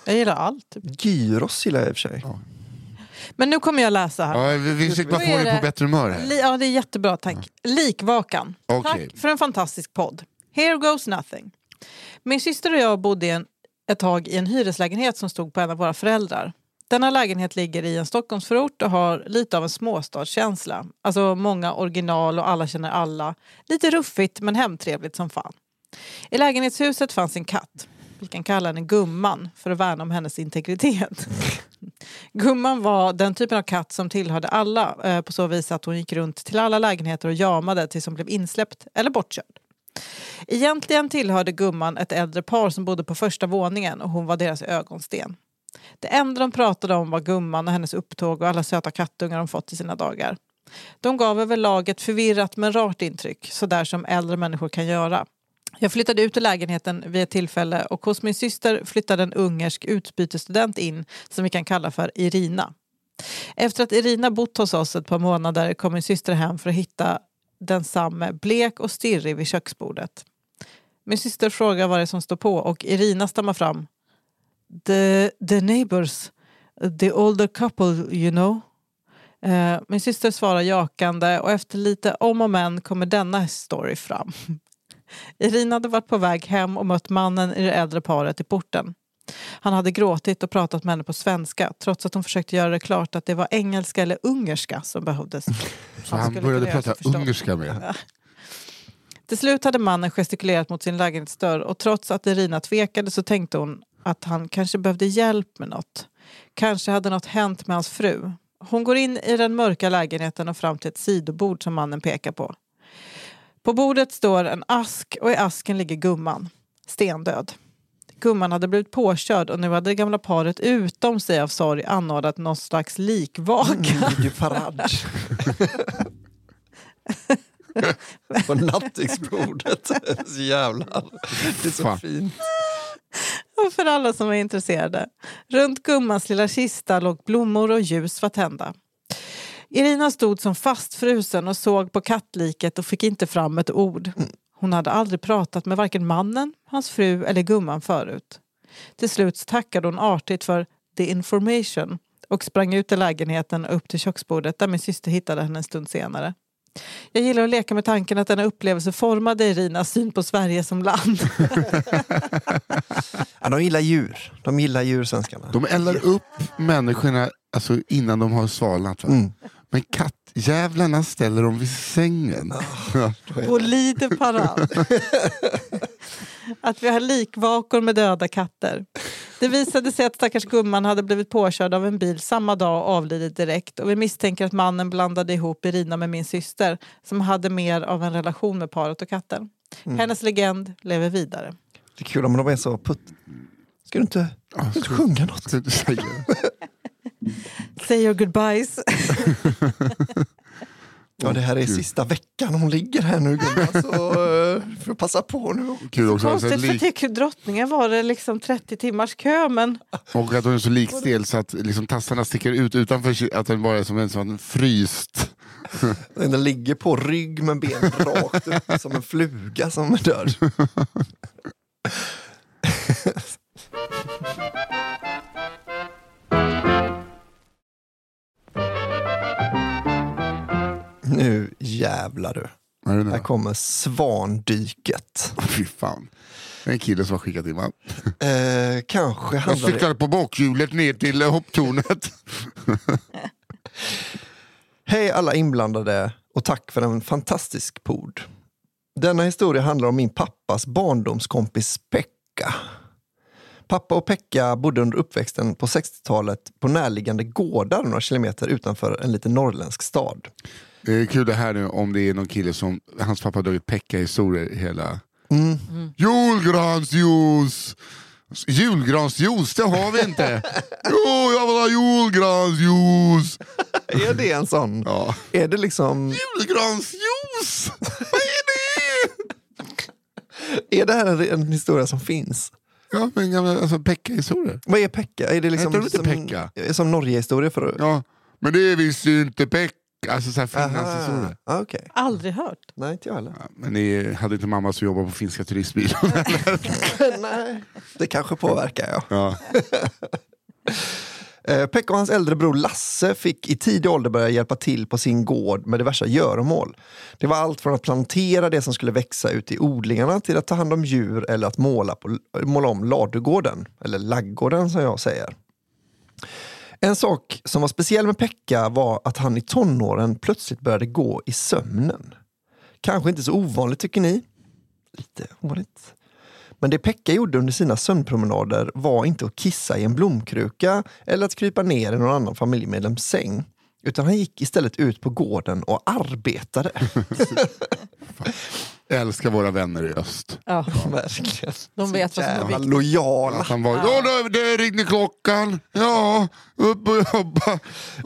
Jag gillar allt. Typ. Gyros gillar jag i och för sig. Men nu kommer jag läsa här. Ja, vi vi försöker bara få dig på bättre humör här. Li- ja, det är jättebra, tack. Likvakan. Okej. Tack för en fantastisk podd. Here goes nothing. Min syster och jag bodde en, ett tag i en hyreslägenhet som stod på en av våra föräldrar. Denna lägenhet ligger i en Stockholmsförort och har lite av en småstadskänsla. Alltså många original och alla känner alla. Lite ruffigt men hemtrevligt som fan. I lägenhetshuset fanns en katt. Vi kan kalla henne Gumman för att värna om hennes integritet. Gumman var den typen av katt som tillhörde alla eh, på så vis att hon gick runt till alla lägenheter och jamade tills hon blev insläppt eller bortkörd. Egentligen tillhörde Gumman ett äldre par som bodde på första våningen och hon var deras ögonsten. Det enda de pratade om var Gumman och hennes upptåg och alla söta kattungar de fått i sina dagar. De gav överlag ett förvirrat men rart intryck, så där som äldre människor kan göra. Jag flyttade ut ur lägenheten vid ett tillfälle och hos min syster flyttade en ungersk utbytesstudent in som vi kan kalla för Irina. Efter att Irina bott hos oss ett par månader kom min syster hem för att hitta densamme blek och stirrig vid köksbordet. Min syster frågar vad det är som står på och Irina stammar fram. The, the neighbors, the older couple you know. Eh, min syster svarar jakande och efter lite om och men kommer denna story fram. Irina hade varit på väg hem och mött mannen i det äldre paret i porten. Han hade gråtit och pratat med henne på svenska trots att hon försökte göra det klart att det var engelska eller ungerska som behövdes. Så han började prata ungerska med. Till slut hade mannen gestikulerat mot sin lägenhetsdörr och trots att Irina tvekade så tänkte hon att han kanske behövde hjälp med något. Kanske hade något hänt med hans fru. Hon går in i den mörka lägenheten och fram till ett sidobord som mannen pekar på. På bordet står en ask och i asken ligger gumman, stendöd. Gumman hade blivit påkörd och nu hade det gamla paret utom sig av sorg anordnat någon slags likvaka. Video parad. På nattduksbordet. Så jävlar. Det är så Fan. fint. Och för alla som är intresserade. Runt gummans lilla kista låg blommor och ljus var tända. Irina stod som fastfrusen och såg på kattliket och fick inte fram ett ord. Hon hade aldrig pratat med varken mannen, hans fru eller gumman förut. Till slut tackade hon artigt för the information och sprang ut i lägenheten och upp till köksbordet där min syster hittade henne en stund senare. Jag gillar att leka med tanken att denna upplevelse formade Irinas syn på Sverige som land. Ja, de gillar djur. De gillar djur, svenskarna. De eldar upp människorna alltså, innan de har svalnat. Va? Mm. Men kattjävlarna ställer dem vid sängen. Ja. och lider parad. Att vi har likvakor med döda katter. Det visade sig att stackars gumman hade blivit påkörd av en bil samma dag och avlidit direkt. Och vi misstänker att mannen blandade ihop Irina med min syster som hade mer av en relation med paret och katten. Hennes legend lever vidare. Det är kul om de är så putt... Ska du inte, ska du inte sjunga något? Say your goodbyes. Ja, det här är sista veckan hon ligger här nu gumman, så uh, får passa på nu. Kul också. Konstigt för lik, till drottningen var det liksom 30 timmars kö men och att hon är så likstel så att liksom, tassarna sticker ut utanför. Att den bara är som en sån fryst Den ligger på rygg med ben rakt upp som en fluga som är död. Nu jävlar du. Vad är det nu? Här kommer svandyket. Fy fan. Det är en kille som har skickat in va? Eh, kanske Jag handlar det... cyklade på bakhjulet ner till eh, hopptornet. Hej alla inblandade och tack för en fantastisk podd. Denna historia handlar om min pappas barndomskompis Pekka. Pappa och Pekka bodde under uppväxten på 60-talet på närliggande gårdar några kilometer utanför en liten norrländsk stad. Det är kul det här nu om det är någon kille som, hans pappa har dragit Pekka-historier hela... Mm. Julgransjuice! Julgransjuice, det har vi inte. jo, jag vill ha julgransjuice! Är det en sån? Ja. Är det liksom... Julgransjuice! Vad är det? Är det här en, en historia som finns? Ja, men gamla alltså, Pekka-historier. Vad är Pekka? Är det liksom som, Pekka? som Norge-historia? För... Ja, men det visste ju inte Pekka. Alltså så här Finlandshistorier. Ah, Okej. Aldrig hört. Nej, inte jag heller. Ja, Men ni hade inte mamma som jobbar på finska turistbyrån? Nej, det kanske påverkar ja. ja. Eh, Pekka och hans äldre bror Lasse fick i tidig ålder börja hjälpa till på sin gård med diverse göromål. Det var allt från att plantera det som skulle växa ut i odlingarna till att ta hand om djur eller att måla, på, måla om ladugården, eller laggården som jag säger. En sak som var speciell med Pekka var att han i tonåren plötsligt började gå i sömnen. Kanske inte så ovanligt tycker ni? Lite ovanligt. Men det Pekka gjorde under sina sömnpromenader var inte att kissa i en blomkruka eller att krypa ner i någon annan familjemedlems säng. Utan han gick istället ut på gården och arbetade. Jag älskar våra vänner i öst. Ja, Verkligen. de vet vad som är viktigt. lojala. Att han var, ja, det, det ringde klockan, ja, upp och jobba.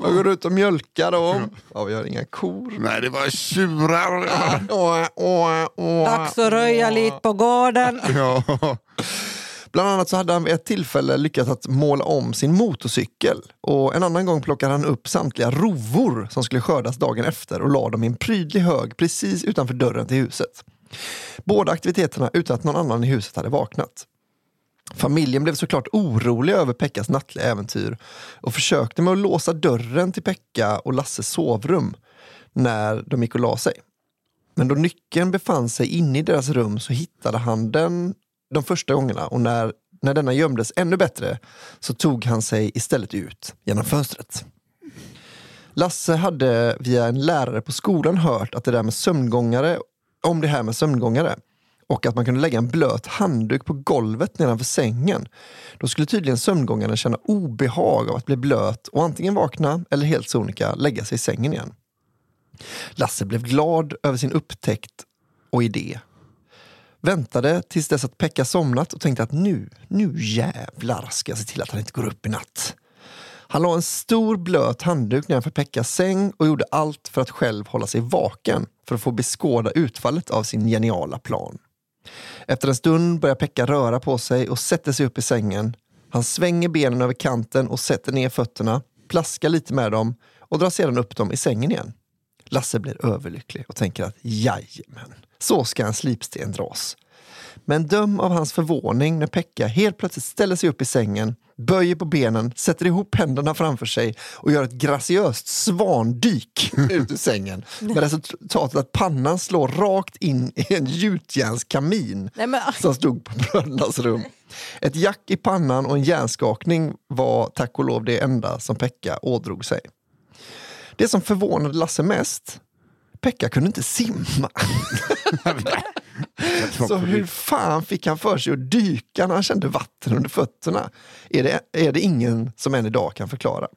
Jag går ut och mjölkar dem. Ja, vi har inga kor. Nej, det var tjurar. Åh, åh, åh. Dags att röja lite på gården. Ja. Bland annat så hade han vid ett tillfälle lyckats att måla om sin motorcykel. Och en annan gång plockade han upp samtliga rovor som skulle skördas dagen efter och la dem i en prydlig hög precis utanför dörren till huset. Båda aktiviteterna utan att någon annan i huset hade vaknat. Familjen blev såklart orolig över Pekkas nattliga äventyr och försökte med att låsa dörren till Pekka och Lasses sovrum när de gick och la sig. Men då nyckeln befann sig inne i deras rum så hittade han den de första gångerna och när, när denna gömdes ännu bättre så tog han sig istället ut genom fönstret. Lasse hade via en lärare på skolan hört att det där med sömngångare, om det här med sömngångare och att man kunde lägga en blöt handduk på golvet nedanför sängen. Då skulle tydligen sömngångaren känna obehag av att bli blöt och antingen vakna eller helt sonika lägga sig i sängen igen. Lasse blev glad över sin upptäckt och idé. Väntade tills dess att Pekka somnat och tänkte att nu, nu jävlar ska jag se till att han inte går upp i natt. Han la en stor blöt handduk nedanför Pekkas säng och gjorde allt för att själv hålla sig vaken för att få beskåda utfallet av sin geniala plan. Efter en stund börjar Pekka röra på sig och sätter sig upp i sängen. Han svänger benen över kanten och sätter ner fötterna, plaskar lite med dem och drar sedan upp dem i sängen igen. Lasse blir överlycklig och tänker att jajamän, så ska en slipsten dras. Men döm av hans förvåning när Pekka helt plötsligt ställer sig upp i sängen, böjer på benen, sätter ihop händerna framför sig och gör ett graciöst svandyk ut ur sängen. Med resultatet att pannan slår rakt in i en gjutjärnskamin men, som stod på brödernas rum. Ett jack i pannan och en hjärnskakning var tack och lov det enda som Pekka ådrog sig. Det som förvånade Lasse mest, Pekka kunde inte simma. Så hur fan fick han för sig att dyka när han kände vatten under fötterna? Är det, är det ingen som än idag kan förklara.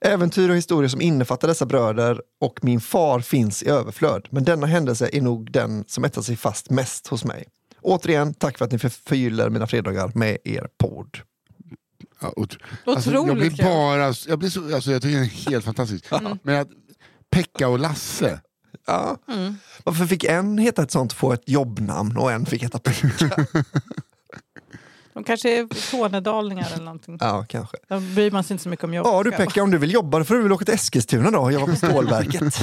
Äventyr och historier som innefattar dessa bröder och min far finns i överflöd. Men denna händelse är nog den som etsat sig fast mest hos mig. Återigen, tack för att ni för- förgyller mina fredagar med er podd. Ja, otro- alltså, jag blir bara, jag, blir så, alltså, jag tycker den är helt fantastisk. Men att Pekka och Lasse, Ja. Mm. Varför fick en heta ett sånt få ett jobbnamn och en fick heta Pekka? De kanske är tornedalingar eller någonting. Ja, kanske. Då bryr man sig inte så mycket om jobb. Ja du Pekka, om du vill jobba då får du väl åka till Eskilstuna då och jobba på stålverket.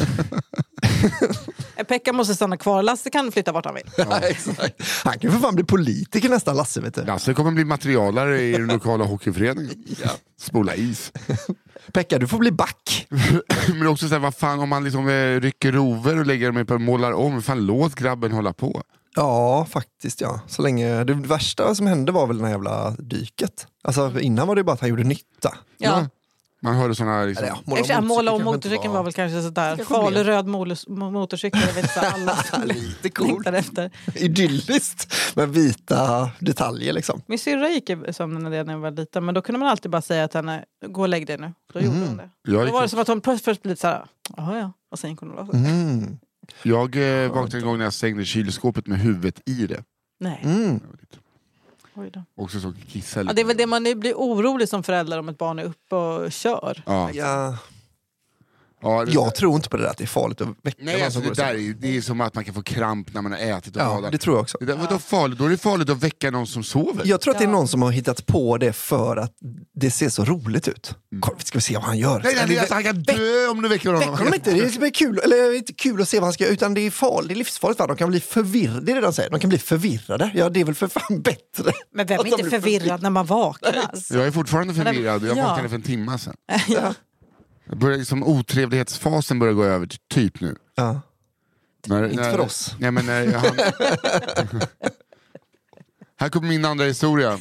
Eh, Pekka måste stanna kvar. Lasse kan flytta vart han vill. ja, exakt. Han kan för fan bli politiker nästan Lasse vet du. Lasse kommer bli materialare i den lokala hockeyföreningen. Spola is. Pekka du får bli back. Men också så här, vad fan om man liksom eh, rycker rover och lägger dem på målar om, fan låt grabben hålla på. Ja, faktiskt ja. Så länge, det värsta som hände var väl det här jävla dyket. Alltså innan var det bara att han gjorde nytta. Ja. Man hörde såna liksom, Eller ja, och för sig, Måla om motorcykeln motorcykeln var väl kanske sådär farlig röd motorcykel. Jag vet alla Lite coolt. efter. Idylliskt med vita detaljer liksom. Min syrra gick i sömnen när jag var liten men då kunde man alltid bara säga till henne, gå och lägg dig nu. Då gjorde hon det. Jag Då var det som att hon först först blev lite såhär, jaha ja. Och sen gick hon och la sig. Mm. Jag eh, vaknade en gång när jag stängde kylskåpet med huvudet i det. Nej, Mm. Också så kissa lite. Ja, det är väl det man blir orolig som förälder om ett barn är uppe och kör. Ja. Ja, Ja, det, jag tror inte på det där att det är farligt att väcka Nej, någon alltså, det, går och där är, det är som att man kan få kramp när man har ätit och Ja, badat. det tror jag också. Det där, vadå farligt? Då är det farligt att väcka någon som sover. Jag tror att det är Ja. någon som har hittat på det för att det ser så roligt ut. Kolla, ska vi se vad han gör? Nej, nej, nej, alltså, han kan dö om du väcker honom. Väcker honom inte, det är kul, eller inte kul att se vad han ska göra, utan det är farligt, det är livsfarligt för. De kan bli förvirrade, det är det de säger, de kan bli förvirrade. Ja, det är väl för fan bättre. Men vem är inte förvirrad när man vaknar? Jag är fortfarande förvirrad, jag Ja. vaknade för en timme sedan. ja. Börjar, liksom, otrevlighetsfasen börjar gå över till typ nu. Ja. När, Inte när, för oss. Nej, men när han... Här kommer min andra historia.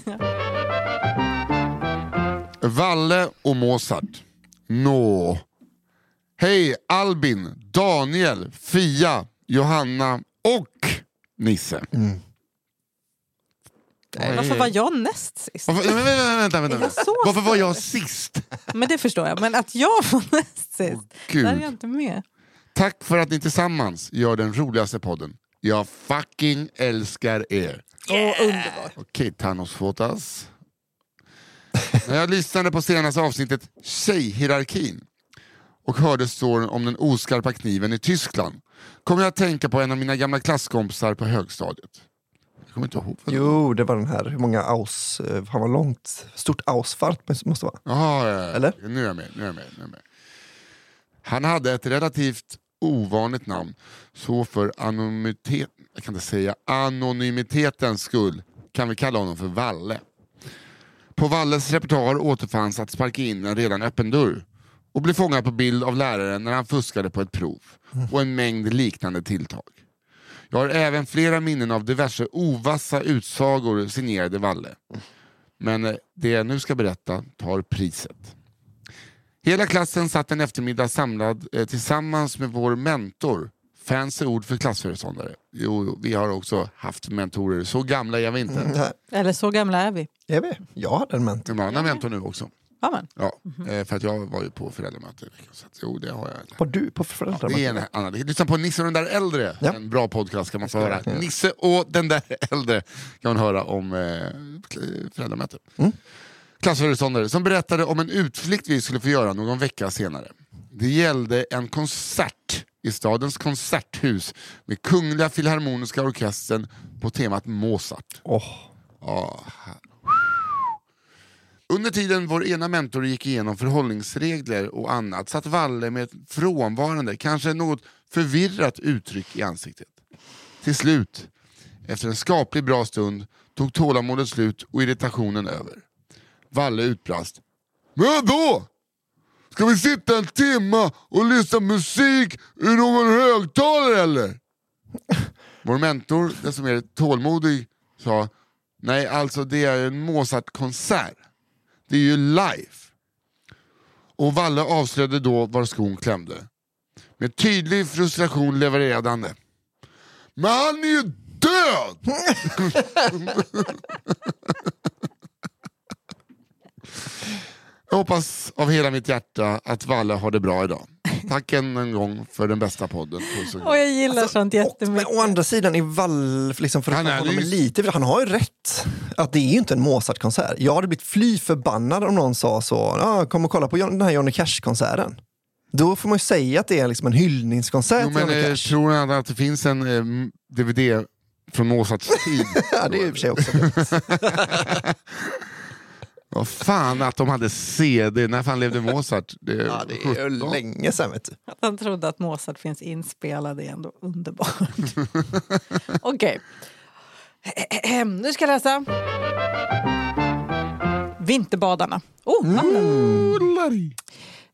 Valle och Mozart. Nå. Hej Albin, Daniel, Fia, Johanna och Nisse. Mm. Varför var jag näst sist? Varför, nej, men vänta, vänta, vänta, Varför var jag sist? Men det förstår jag. Men att jag var näst sist, Gud. där är jag inte med. Tack för att ni tillsammans gör den roligaste podden. Jag fucking älskar er. Åh, underbart. Okej, Thanos Fotas. När jag lyssnade på senaste avsnittet Tjejhierarkin och hörde storyn om den oskarpa kniven i Tyskland kom jag att tänka på en av mina gamla klasskompisar på högstadiet. Jag kommer inte ihåg. vad det var. Jo, det var den här, hur många aus, eh, han var långt, stort ausfart måste vara. Jaha, ja, ja. Eller? Nu är jag med. Nu är jag med, nu är jag med. Han hade ett relativt ovanligt namn, så för anonymitet, jag kan inte säga anonymitetens skull kan vi kalla honom för Valle. På Valles repertoar återfanns att sparka in en redan öppen dörr och bli fångad på bild av läraren när han fuskade på ett prov och en mängd liknande tilltag. Jag har även flera minnen av diverse ovassa utsagor signerade Valle. Men eh, det jag nu ska berätta tar priset. Hela klassen satt en eftermiddag samlad eh, tillsammans med vår mentor. Fancy ord för klassföreståndare. Jo, vi har också haft mentorer. Så gamla är vi inte. Nej, Eller så gamla är vi. jag vet, jag hade en mentor. Jag har en mentor nu också. Ja, men. Ja, eh, för att jag var ju på föräldramöte. Så att, jo, det har jag. Var du på Ja, föräldramöte? det är en annan. Lyssna på Nisse och den där äldre. Ja. En bra podcast kan man få höra. Ja. Nisse och den där äldre kan man höra om eh, föräldramöte. Mm. Klassföreståndare som berättade om en utflykt vi skulle få göra någon vecka senare. Det gällde en konsert i stadens konserthus med Kungliga Filharmoniska Orkestern på temat Mozart. Ja, här. Under tiden vår ena mentor gick igenom förhållningsregler och annat satt Valle med ett frånvarande, kanske något förvirrat uttryck i ansiktet. Till slut, efter en skaplig bra stund, tog tålamodet slut och irritationen över. Valle utbrast. Men då? Ska vi sitta en timme och lyssna musik ur någon högtalare eller? Vår mentor, den som är tålmodig, sa Nej, alltså det är en Mozart-konsert. Det är ju live. Och Valle avslöjade då var skon klämde. Med tydlig frustration levererade han det. Men han är ju död! Jag hoppas av hela mitt hjärta att Valle har det bra idag. Tack än en gång för den bästa podden. Och. Och jag gillar sånt och, jättemycket. men å andra sidan är Wall, liksom för att Han är honom lite, han har ju rätt. Att det är ju inte en Mozart-konsert. Jag hade blivit fly förbannad om någon sa så, ah, kom och kolla på den här Johnny Cash-konserten. Då får man ju säga att det är liksom en hyllningskonsert Jo, till men, Johnny eh, Cash. tror ni att det finns en eh, DVD från Mozarts tid. Ja, det är i och för sig också. Vad fan att de hade CD, när fan levde Mozart? Det, Ja, det är ju 17. länge sedan vet du. Att han trodde att Mozart finns inspelad är ändå underbart. Okej. Nu ska jag läsa. Vinterbadarna. Oh, namnen.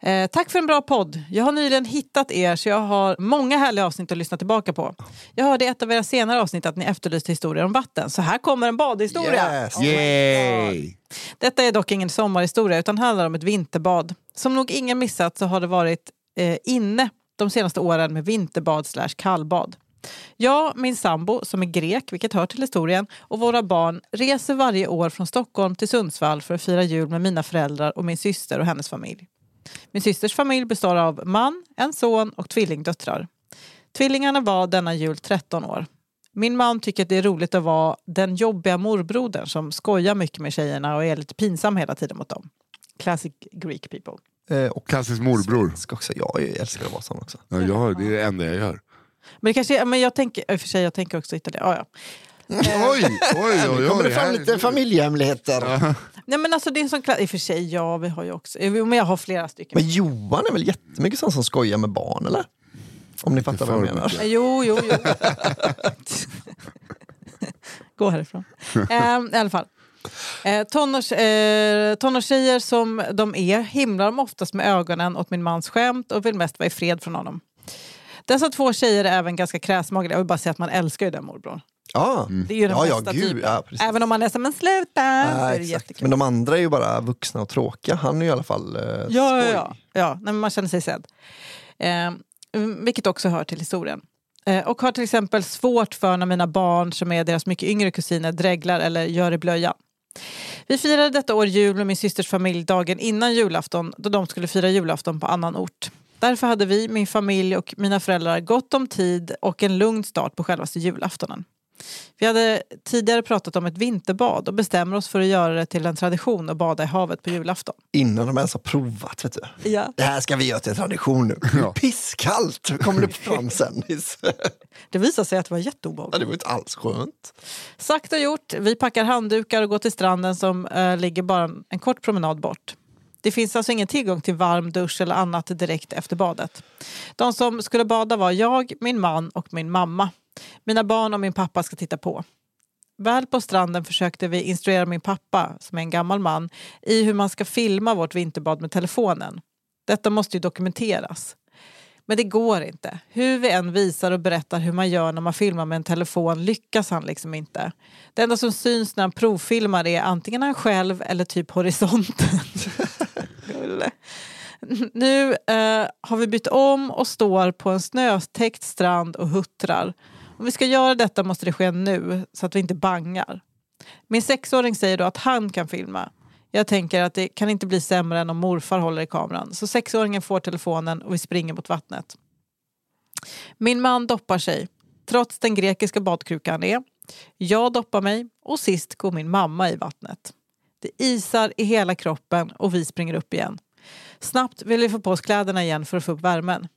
Eh, tack för en bra podd. Jag har nyligen hittat er så jag har många härliga avsnitt att lyssna tillbaka på. Jag hörde i ett av era senare avsnitt att ni efterlyste historier om vatten. Så här kommer en badhistoria. Yes. Yay! Detta är dock ingen sommarhistoria utan handlar om ett vinterbad. Som nog ingen missat så har det varit eh, inne de senaste åren med vinterbad slash kallbad. Jag, min sambo som är grek, vilket hör till historien, och våra barn reser varje år från Stockholm till Sundsvall för att fira jul med mina föräldrar och min syster och hennes familj. Min systers familj består av man, en son och tvillingdöttrar. Tvillingarna var denna jul 13 år. Min man tycker att det är roligt att vara den jobbiga morbrodern som skojar mycket med tjejerna och är lite pinsam hela tiden mot dem. Classic Greek people. Eh, och Klassisk morbror. ska också, jag älskar att vara sån också. Ja, jag, det är det enda jag gör. Men det kanske, men jag tänker, i och för sig, jag tänker också hitta det. Ja, ja. Oj, oj, oj. Nu kommer det oj, fram lite familjehemligheter. Nej men alltså det är en sån klass, i och för sig, ja vi har ju också, eh, men jag har flera stycken. Men Johan är väl jättemycket sån som skojar med barn eller? Om ni fattar vad jag menar. mycket. Eh, Jo, jo, jo. Gå härifrån. Ehm, I alla fall. Eh, tonårs, eh, tonårstjejer som de är himlar de oftast med ögonen åt min mans skämt och vill mest vara i fred från honom. Dessa två tjejer är även ganska kräsmagiga. Jag vill bara säga att man älskar ju den morbrorn. Ja, Det är ju den ja, ja bästa gud. typen. Ja. Även om man är som en sluta så Ja, exakt. Men de andra är ju bara vuxna och tråkiga. Han är ju i alla fall eh, Ja, ja, skoj. ja. ja nej, men man känner sig sedd. Eh, vilket också hör till historien. Eh, och har till exempel svårt för när mina barn, som är deras mycket yngre kusiner, dreglar eller gör i blöjan. Vi firade detta år jul med min systers familj dagen innan julafton då de skulle fira julafton på annan ort. Därför hade vi, min familj och mina föräldrar gott om tid och en lugn start på självaste julaftonen. Vi hade tidigare pratat om ett vinterbad och bestämmer oss för att göra det till en tradition att bada i havet på julafton. Innan de ens har provat. Vet du. Ja. Det här ska vi göra till en tradition nu. Är Pisskallt kommer det fram sen. Det visade sig att det var Ja, jätteobehagligt. det var inte alls skönt. Sagt och gjort. Vi packar handdukar och går till stranden som eh, ligger bara en, en kort promenad bort. Det finns alltså ingen tillgång till varm dusch eller annat direkt efter badet. De som skulle bada var jag, min man och min mamma. Mina barn och min pappa ska titta på. Väl på stranden försökte vi instruera min pappa, som är en gammal man, i hur man ska filma vårt vinterbad med telefonen. Detta måste ju dokumenteras. Men det går inte. Hur vi än visar och berättar hur man gör när man filmar med en telefon lyckas han liksom inte. Det enda som syns när han provfilmar är antingen han själv eller typ horisonten. Nu eh, har vi bytt om och står på en snötäckt strand och huttrar. Om vi ska göra detta måste det ske nu så att vi inte bangar. Min sexåring säger då att han kan filma. Jag tänker att det kan inte bli sämre än om morfar håller i kameran. Så sexåringen får telefonen och vi springer mot vattnet. Min man doppar sig, trots den grekiska badkrukan han är. Jag doppar mig och sist går min mamma i vattnet. Det isar i hela kroppen och vi springer upp igen. Snabbt vill vi få på oss kläderna igen för att få upp värmen.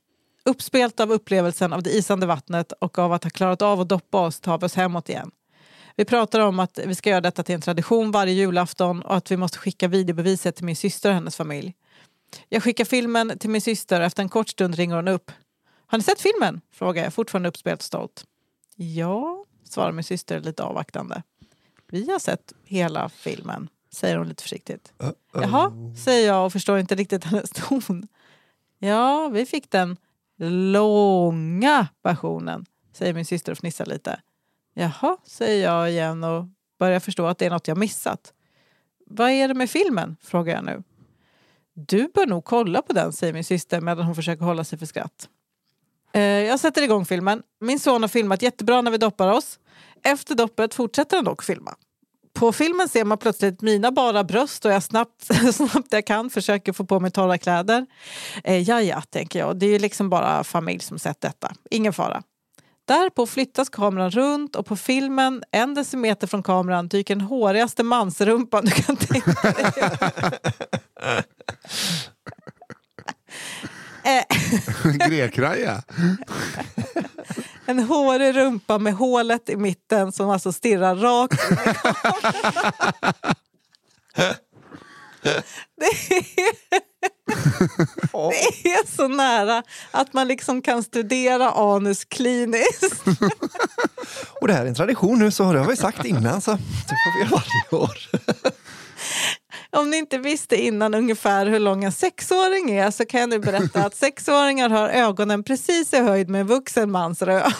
Uppspelt av upplevelsen av det isande vattnet och av att ha klarat av att doppa oss tar vi oss hemåt igen. Vi pratar om att vi ska göra detta till en tradition varje julafton och att vi måste skicka videobeviset till min syster och hennes familj. Jag skickar filmen till min syster och efter en kort stund ringer hon upp. Har ni sett filmen? frågar jag, fortfarande uppspelt stolt. Ja, svarar min syster lite avvaktande. Vi har sett hela filmen, säger hon lite försiktigt. Jaha, säger jag och förstår inte riktigt hennes ton. Ja, vi fick den långa versionen, säger min syster och fnissar lite. Jaha, säger jag igen och börjar förstå att det är något jag missat. Vad är det med filmen? frågar jag nu. Du bör nog kolla på den, säger min syster medan hon försöker hålla sig för skratt. Eh, Jag sätter igång filmen. Min son har filmat jättebra när vi doppar oss. Efter doppet fortsätter han dock filma. På filmen ser man plötsligt mina bara bröst och jag snabbt, snabbt jag kan försöker få på mig torra kläder. Eh, ja, ja, tänker jag. Det är ju liksom bara familj som sett detta. Ingen fara. Därpå flyttas kameran runt och på filmen, en decimeter från kameran, dyker den hårigaste mansrumpan du kan tänka dig. Eh, Grekraja. En hårig rumpa med hålet i mitten som alltså stirrar rakt in. Det är, det är så nära att man liksom kan studera anus kliniskt. Och det här är en tradition nu, så det har vi sagt innan. Så det får vi göra varje år. Om ni inte visste innan ungefär hur lång en sexåring är så kan jag nu berätta att sexåringar har ögonen precis i höjd med en vuxen mans röv.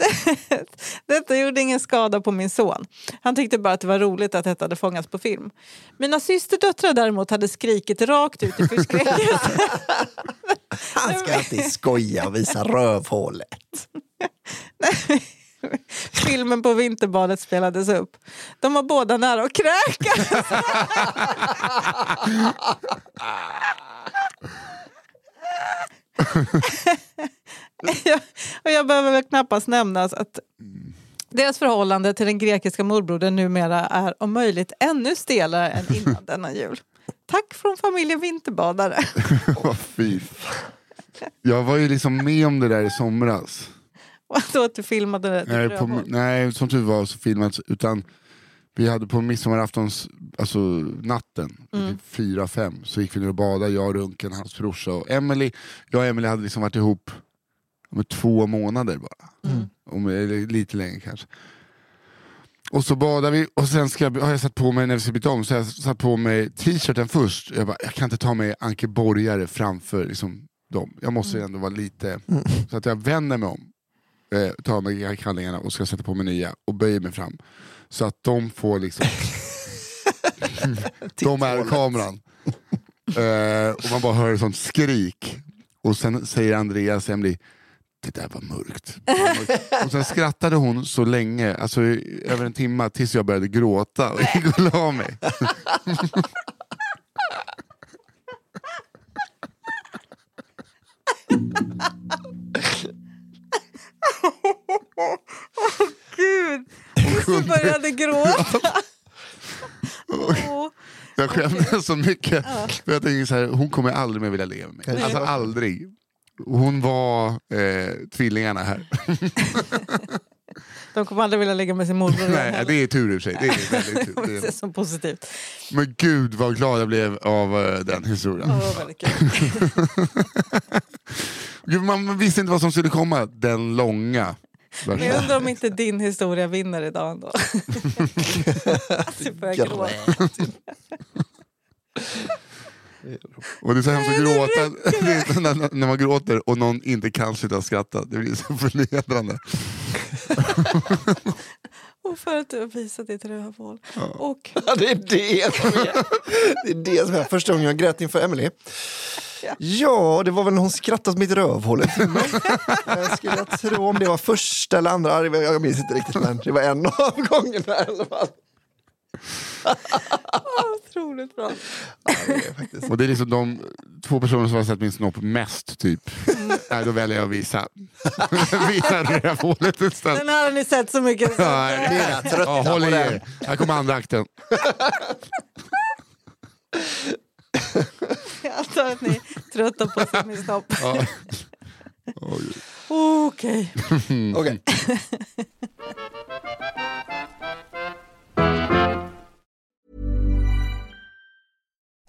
Detta gjorde ingen skada på min son. Han tyckte bara att det var roligt att detta hade fångats på film. Mina systerdöttrar däremot hade skrikit rakt ut i förskräckelse. Han ska alltid skoja och visa rövhålet. Filmen på vinterbadet spelades upp. De var båda nära att kräkas. Och jag behöver väl knappast nämnas att deras förhållande till den grekiska morbrodern numera är om möjligt ännu stelare än innan denna jul. Tack från familjen Vinterbadare. Vad fy. Jag var ju liksom med om det där i somras. Vadå att du filmade det? Nej, på, nej som tur var så filmades utan vi hade på midsommaraftons, alltså natten, Mm. fyra, fem, så gick vi ner och badade, jag, Runken, hans brorsa och Emily. Jag och Emily hade liksom varit ihop med två månader bara. Mm. Om, eller lite längre kanske. Och så badade vi och sen ska jag, har jag satt på mig, när vi ska byta om, så har jag satt på mig t-shirten först. Jag bara, jag kan inte ta mig Anke Borgare framför liksom, dem. Jag måste Mm. ändå vara lite, så att jag vänder mig om eh, tar av mig kallingarna och ska sätta på mig nya och böjer mig fram. Så att de får liksom... de är kameran. Eh, och man bara hör ett sånt skrik. Och sen säger Andreas Emily det där var mörkt. Det var mörkt. Och sen skrattade hon så länge, alltså över en timme, tills jag började gråta och gick och la mig. Gud! Och så började gråta. Åh. Jag skämdes så mycket. För jag tänkte så här, hon kommer aldrig mer vilja leva med mig. Alltså aldrig. Hon var eh, tvillingarna här. De kommer aldrig vilja ligga med sin morbror Nej, det är tur i och för sig. Det är väldigt tur. Det är så positivt. Men gud vad glad jag blev av eh, den historien. Ja, det var väldigt kul. Gud, Man man visste inte vad som skulle komma, den långa Men jag undrar om inte din historia vinner idag ändå. Att du börjar gråta. Och det är så hemskt att gråta det när, när man gråter och någon inte kan sluta skratta. Det blir så förnedrande. Och för att du har visat ditt rövhål. Och Ja, det är det som är, det är det som är första gången jag grät inför Emily. Ja, det var väl när hon skrattade åt mitt rövhål. Jag skulle jag tro om det var första eller andra, jag minns inte riktigt men det var en av gångerna i alla fall. Otroligt bra. Ja, det är faktiskt. Och det är liksom de två personer som har sett min snopp mest typ. Nej, då väljer jag att visa. visa rövhålet istället. Den här har ni sett så mycket. Så. Nej. Ni är trötta Ja, håll i er. Här kommer andra akten. Jag antar att ni är trötta på att se min snopp. Ja. Okej. Okej.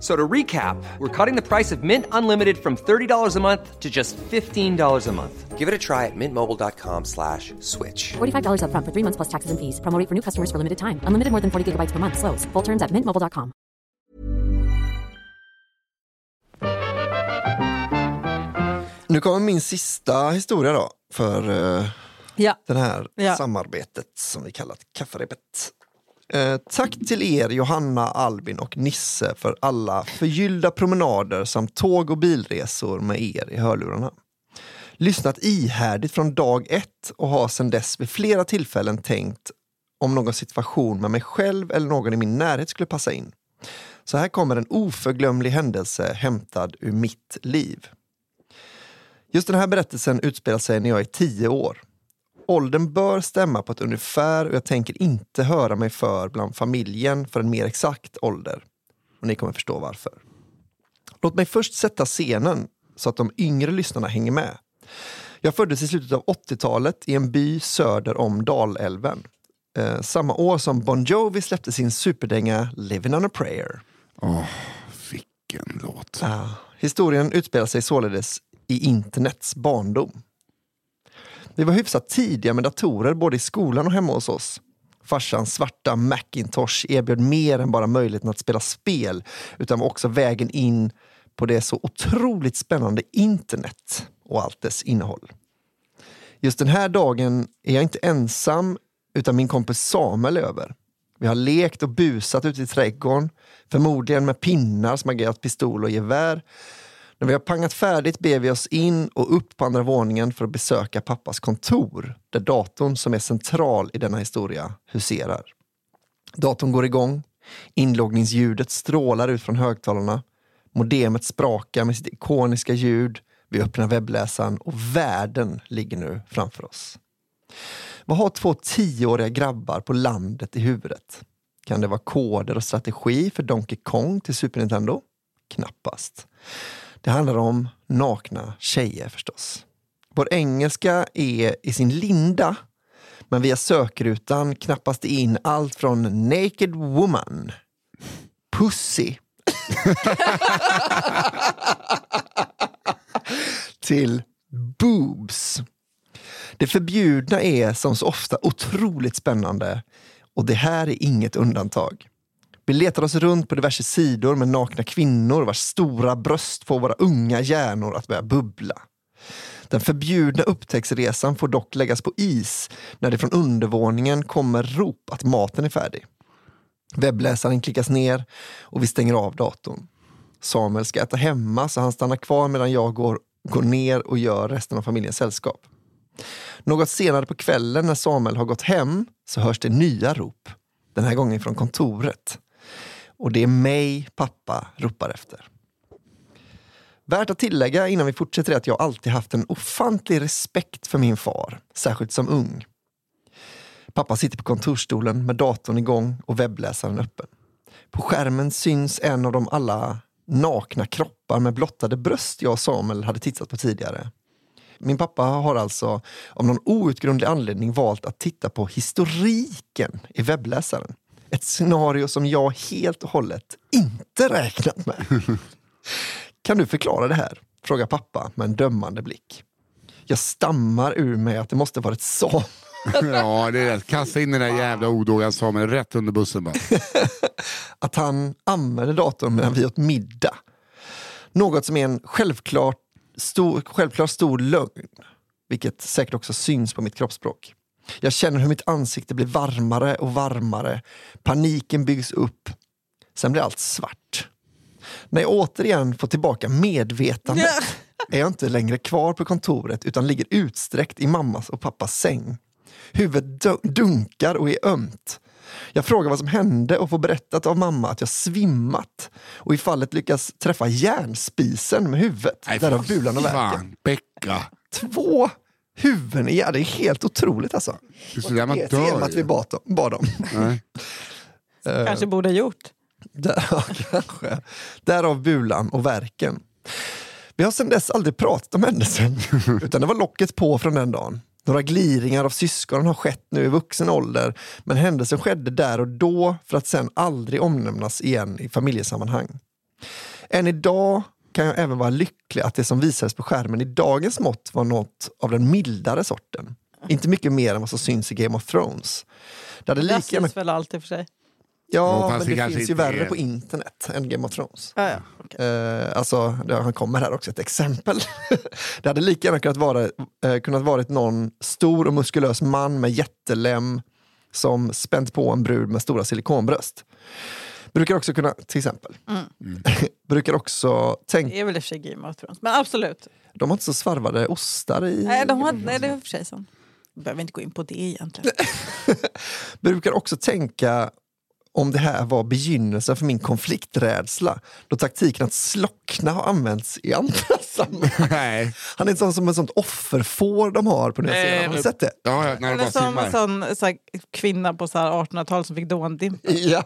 F- So to recap, we're cutting the price of Mint Unlimited from $30 a month to just $15 a month. Give it a try at mintmobile.com slash switch. $45 upfront for three months plus taxes and fees. Promo rate for new customers for limited time. Unlimited more than 40 gigabytes per month. Slows. Full terms at mintmobile.com. Nu kommer min sista historia då för eh, Ja. det här Ja. samarbetet som vi kallat kafferepet. Eh, tack till er Johanna, Albin och Nisse för alla förgyllda promenader samt tåg och bilresor med er i hörlurarna. Lyssnat ihärdigt från dag ett och har sedan dess vid flera tillfällen tänkt om någon situation med mig själv eller någon i min närhet skulle passa in. Så här kommer en oförglömlig händelse hämtad ur mitt liv. Just den här berättelsen utspelar sig när jag är tio år. Åldern bör stämma på ett ungefär och jag tänker inte höra mig för bland familjen för en mer exakt ålder. Och ni kommer förstå varför. Låt mig först sätta scenen så att de yngre lyssnarna hänger med. Jag föddes i slutet av 80-talet i en by söder om Dalälven. Eh, samma år som Bon Jovi släppte sin superdänga Living on a prayer. Åh, vilken låt. Ah, historien utspelar sig således i internets barndom. Vi var hyfsat tidiga med datorer både i skolan och hemma hos oss. Farsans svarta Macintosh erbjöd mer än bara möjligheten att spela spel utan var också vägen in på det så otroligt spännande internet och allt dess innehåll. Just den här dagen är jag inte ensam utan min kompis Samuel är över. Vi har lekt och busat ute i trädgården, förmodligen med pinnar som agerat pistol och gevär. När vi har pangat färdigt ber vi oss in och upp på andra våningen för att besöka pappas kontor, där datorn som är central i denna historia huserar. Datorn går igång, inloggningsljudet strålar ut från högtalarna, modemet sprakar med sitt ikoniska ljud, vi öppnar webbläsaren och världen ligger nu framför oss. Vad har två tioåriga grabbar på landet i huvudet? Kan det vara koder och strategi för Donkey Kong till Super Nintendo? Knappast. Det handlar om nakna tjejer förstås. Vår engelska är i sin linda, men via sökrutan knappas det in allt från naked woman, pussy till boobs. Det förbjudna är som så ofta otroligt spännande och det här är inget undantag. Vi letar oss runt på diverse sidor med nakna kvinnor vars stora bröst får våra unga hjärnor att börja bubbla. Den förbjudna upptäcktsresan får dock läggas på is när det från undervåningen kommer rop att maten är färdig. Webbläsaren klickas ner och vi stänger av datorn. Samuel ska äta hemma så han stannar kvar medan jag går, går ner och gör resten av familjens sällskap. Något senare på kvällen när Samuel har gått hem så hörs det nya rop. Den här gången från kontoret. Och det är mig pappa ropar efter. Värt att tillägga innan vi fortsätter är att jag alltid haft en ofantlig respekt för min far, särskilt som ung. Pappa sitter på kontorsstolen med datorn igång och webbläsaren öppen. På skärmen syns en av de alla nakna kroppar med blottade bröst jag och Samuel hade tittat på tidigare. Min pappa har alltså av någon outgrundlig anledning valt att titta på historiken i webbläsaren. Ett scenario som jag helt och hållet inte räknat med. Kan du förklara det här? Frågar pappa med en dömande blick. Jag stammar ur mig att det måste varit Samuel ja, det är rätt. Kasta in den där jävla odågan Samuel rätt under bussen bara. att han använder datorn medan vi åt middag. Något som är en självklart stor, självklart stor lögn. Vilket säkert också syns på mitt kroppsspråk. Jag känner hur mitt ansikte blir varmare och varmare. Paniken byggs upp. Sen blir allt svart. När jag återigen får tillbaka medvetandet är jag inte längre kvar på kontoret utan ligger utsträckt i mammas och pappas säng. Huvudet dunkar och är ömt. Jag frågar vad som hände och får berättat av mamma att jag svimmat och i fallet lyckas träffa järnspisen med huvudet. Nej, därav bulan och värken. Två huvuden i ja, Det är helt otroligt alltså. Det är sådär man Det är dör temat vi bad om. Bad om. Nej. Kanske borde gjort. Där, ja, kanske. Därav bulan och verken. Vi har sedan dess aldrig pratat om händelsen, utan det var locket på från den dagen. Några gliringar av syskon har skett nu i vuxen ålder, men händelsen skedde där och då för att sen aldrig omnämnas igen i familjesammanhang. Än idag kan jag även vara lycklig att det som visades på skärmen i dagens mått var något av den mildare sorten. Inte mycket mer än vad som syns i Game of Thrones. Det hade Det lika syns väl allt i och för sig. Ja, men det finns ju värre är- på internet än Game of Thrones. Ja, ja. okej. Eh, alltså, det, han kommer här också, ett exempel. det hade lika gärna kunnat vara, eh, kunnat varit någon stor och muskulös man med jättelem som spänt på en brud med stora silikonbröst. Brukar också kunna, till exempel, brukar också tänka, Det är väl i och för sig Game of Thrones. Men absolut. de har inte så svarvade ostar i... Nej, de har, nej det är för sig så. behöver inte gå in på det egentligen. brukar också tänka om det här var begynnelsen för min konflikträdsla. Då taktiken att slockna har använts i andra sammanhang. Han är en sån som en sånt offerfår de har på Nya Zeeland. Har ni sett det? Ja, när det Eller som en sån, så här, kvinna på så här 1800-talet som fick dåndimpa. Ja.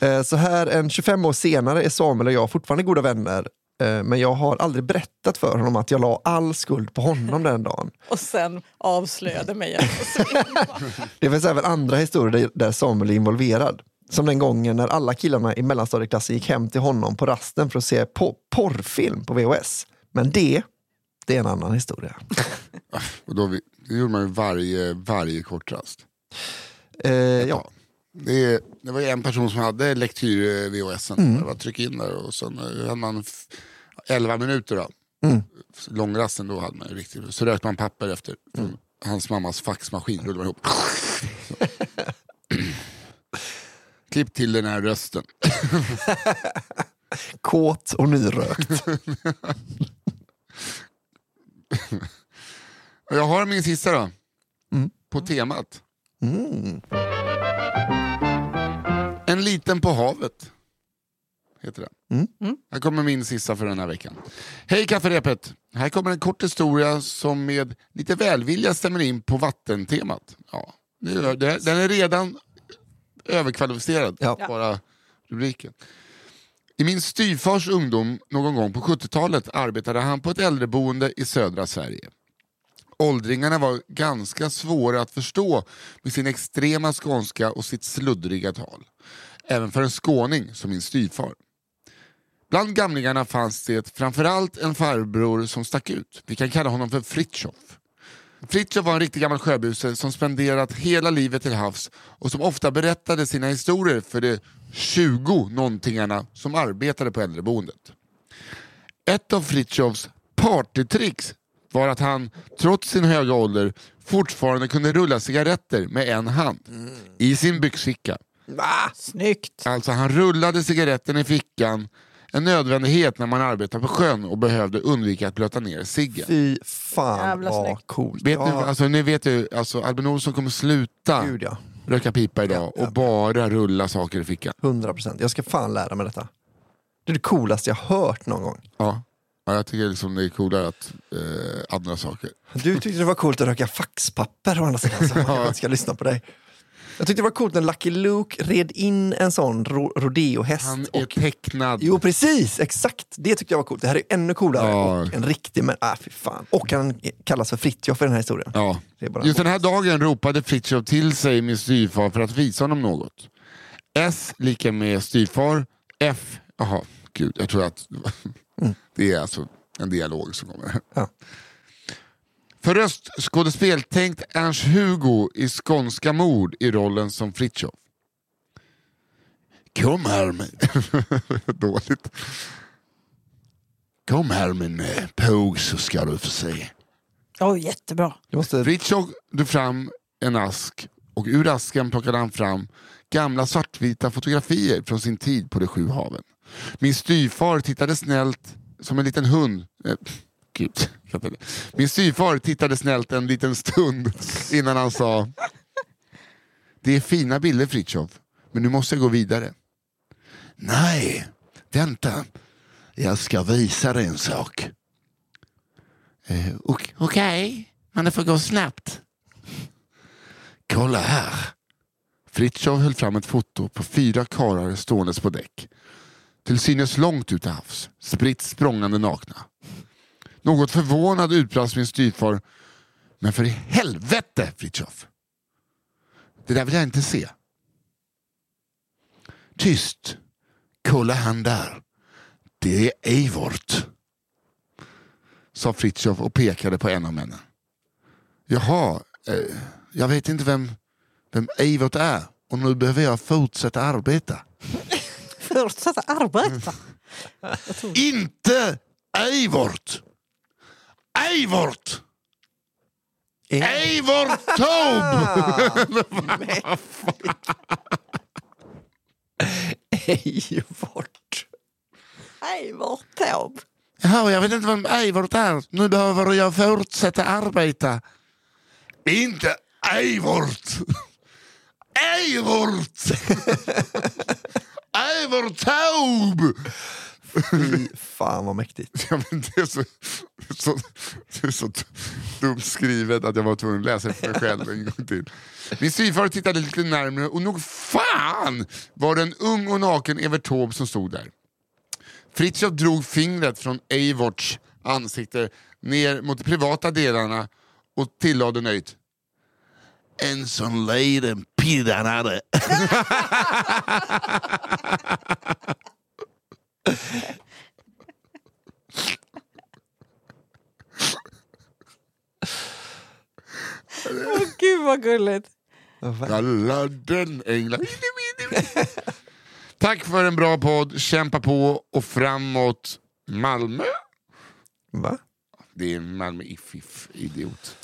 Eh, Så här en 25 år senare är Samuel och jag fortfarande goda vänner. Eh, Men jag har aldrig berättat för honom att jag la all skuld på honom den dagen. Och sen avslöjade mig. Det finns även andra historier där- Samuel är involverad. Som den gången när alla killarna i mellanstadieklassen gick hem till honom på rasten för att se po- porrfilm på VHS. Men det, det är en annan historia. Och då, det gjorde man ju varje, varje kortrast. Eh, ja. Det, det var en person som hade lektyr VHS. Mm. Tryck in där och sen eh, hade man f- 11 minuter då. Mm. Långrasten då hade man riktigt. Så rökte man papper efter. Mm. Hans mammas faxmaskin rullade man ihop. Klipp till den här rösten. Kåt och nyrökt. Jag har min sista då. Mm. På temat. En liten på havet. Heter det. Mm. Här kommer min sista för den här veckan. Hej kafferepet! Här kommer en kort historia som med lite välvilja stämmer in på vattentemat. Ja, den är redan överkvalificerad, Ja. bara rubriken. I min styvfars ungdom någon gång på 70-talet arbetade han på ett äldreboende i södra Sverige. Åldringarna var ganska svåra att förstå med sin extrema skånska och sitt sluddriga tal. Även för en skåning som min styvfar. Bland gamlingarna fanns det framförallt en farbror som stack ut. Vi kan kalla honom för Fritjof. Fritjof var en riktig gammal sjöbuse som spenderat hela livet till havs och som ofta berättade sina historier för de 20 någontingarna som arbetade på äldreboendet. Ett av Fritjofs partytricks var att han, trots sin höga ålder, fortfarande kunde rulla cigaretter med en hand. I sin byxficka. Snyggt! Alltså han rullade cigaretten i fickan, en nödvändighet när man arbetar på sjön och behövde undvika att blöta ner ciggen. Fy fan Jävla vad snyggt. coolt. Vet ni, alltså, ni vet ju, alltså, Albin Olsson kommer sluta gud ja. röka pipa idag Ja, ja. och bara rulla saker i fickan. 100 procent. Jag ska fan lära mig detta. Det är det coolaste jag hört någon gång. Ja. Ja, jag tycker liksom det är coolare att eh, andra saker. Du tyckte det var coolt att röka faxpapper å andra sidan, så jag ska lyssna på dig. Jag tyckte det var coolt när Lucky Luke red in en sån ro rodeohäst. Han är och... tecknad. Jo precis, exakt. Det tyckte jag var coolt. Det här är ännu coolare. Ja. Och en riktig, men äh, fy fan. Och han kallas för Fritiof i den här historien. Ja. Just den här dagen ropade Fritiof till sig min styvfar för att visa honom något. S lika med styvfar, F, jaha, gud, jag tror att det är alltså en dialog som kommer. Ja. För röstskådespel tänkt Ernst-Hugo i Skånska mord i rollen som Fritiof. Kom här med... Dåligt. Kom här med en eh, påg så ska du få se. Oj, jättebra. Du måste... Fritiof drog fram en ask och ur asken plockade han fram gamla svartvita fotografier från sin tid på de sju haven. Min styvfar tittade snällt som en liten hund. Gud. Min styvfar tittade snällt en liten stund innan han sa Det är fina bilder Fritiof, men nu måste jag gå vidare. Nej, vänta. Jag ska visa dig en sak. Eh, Okej, Okej, men det får gå snabbt. Kolla här. Fritiof höll fram ett foto på fyra karlar ståendes på däck. Till synes långt ut till havs, spritt språngande nakna. Något förvånad utbrast min styvfar. Men för i helvete Fritiof! Det där vill jag inte se. Tyst! Kolla han där. Det är Eivort. Sa Fritiof och pekade på en av männen. Jaha, eh, jag vet inte vem, vem Eivort är och nu behöver jag fortsätta arbeta. Fortsätta arbeta. Inte Eivort! Eivort! Eivort Taube! Eivort. Hej, vart Taube. Jaha, jag vet inte vem Eivort är. Nu behöver jag fortsätta arbeta. Inte Eivort! Eivort! Eivort Taube! Fy fan vad mäktigt. Ja, men det, är så, så, det är så dumt skrivet att jag var tvungen att läsa det för mig själv en gång till. Min styvfar tittade lite närmare och nog fan var det en ung och naken Evert Taube som stod där. Fritiof drog fingret från Eivorts ansikte ner mot de privata delarna och tillade nöjt. En sån liten pidda han hade. Åh gud vad gulligt. Alla den änglar. Tack för en bra podd, kämpa på och framåt Malmö. Va? Det är Malmö if idiot.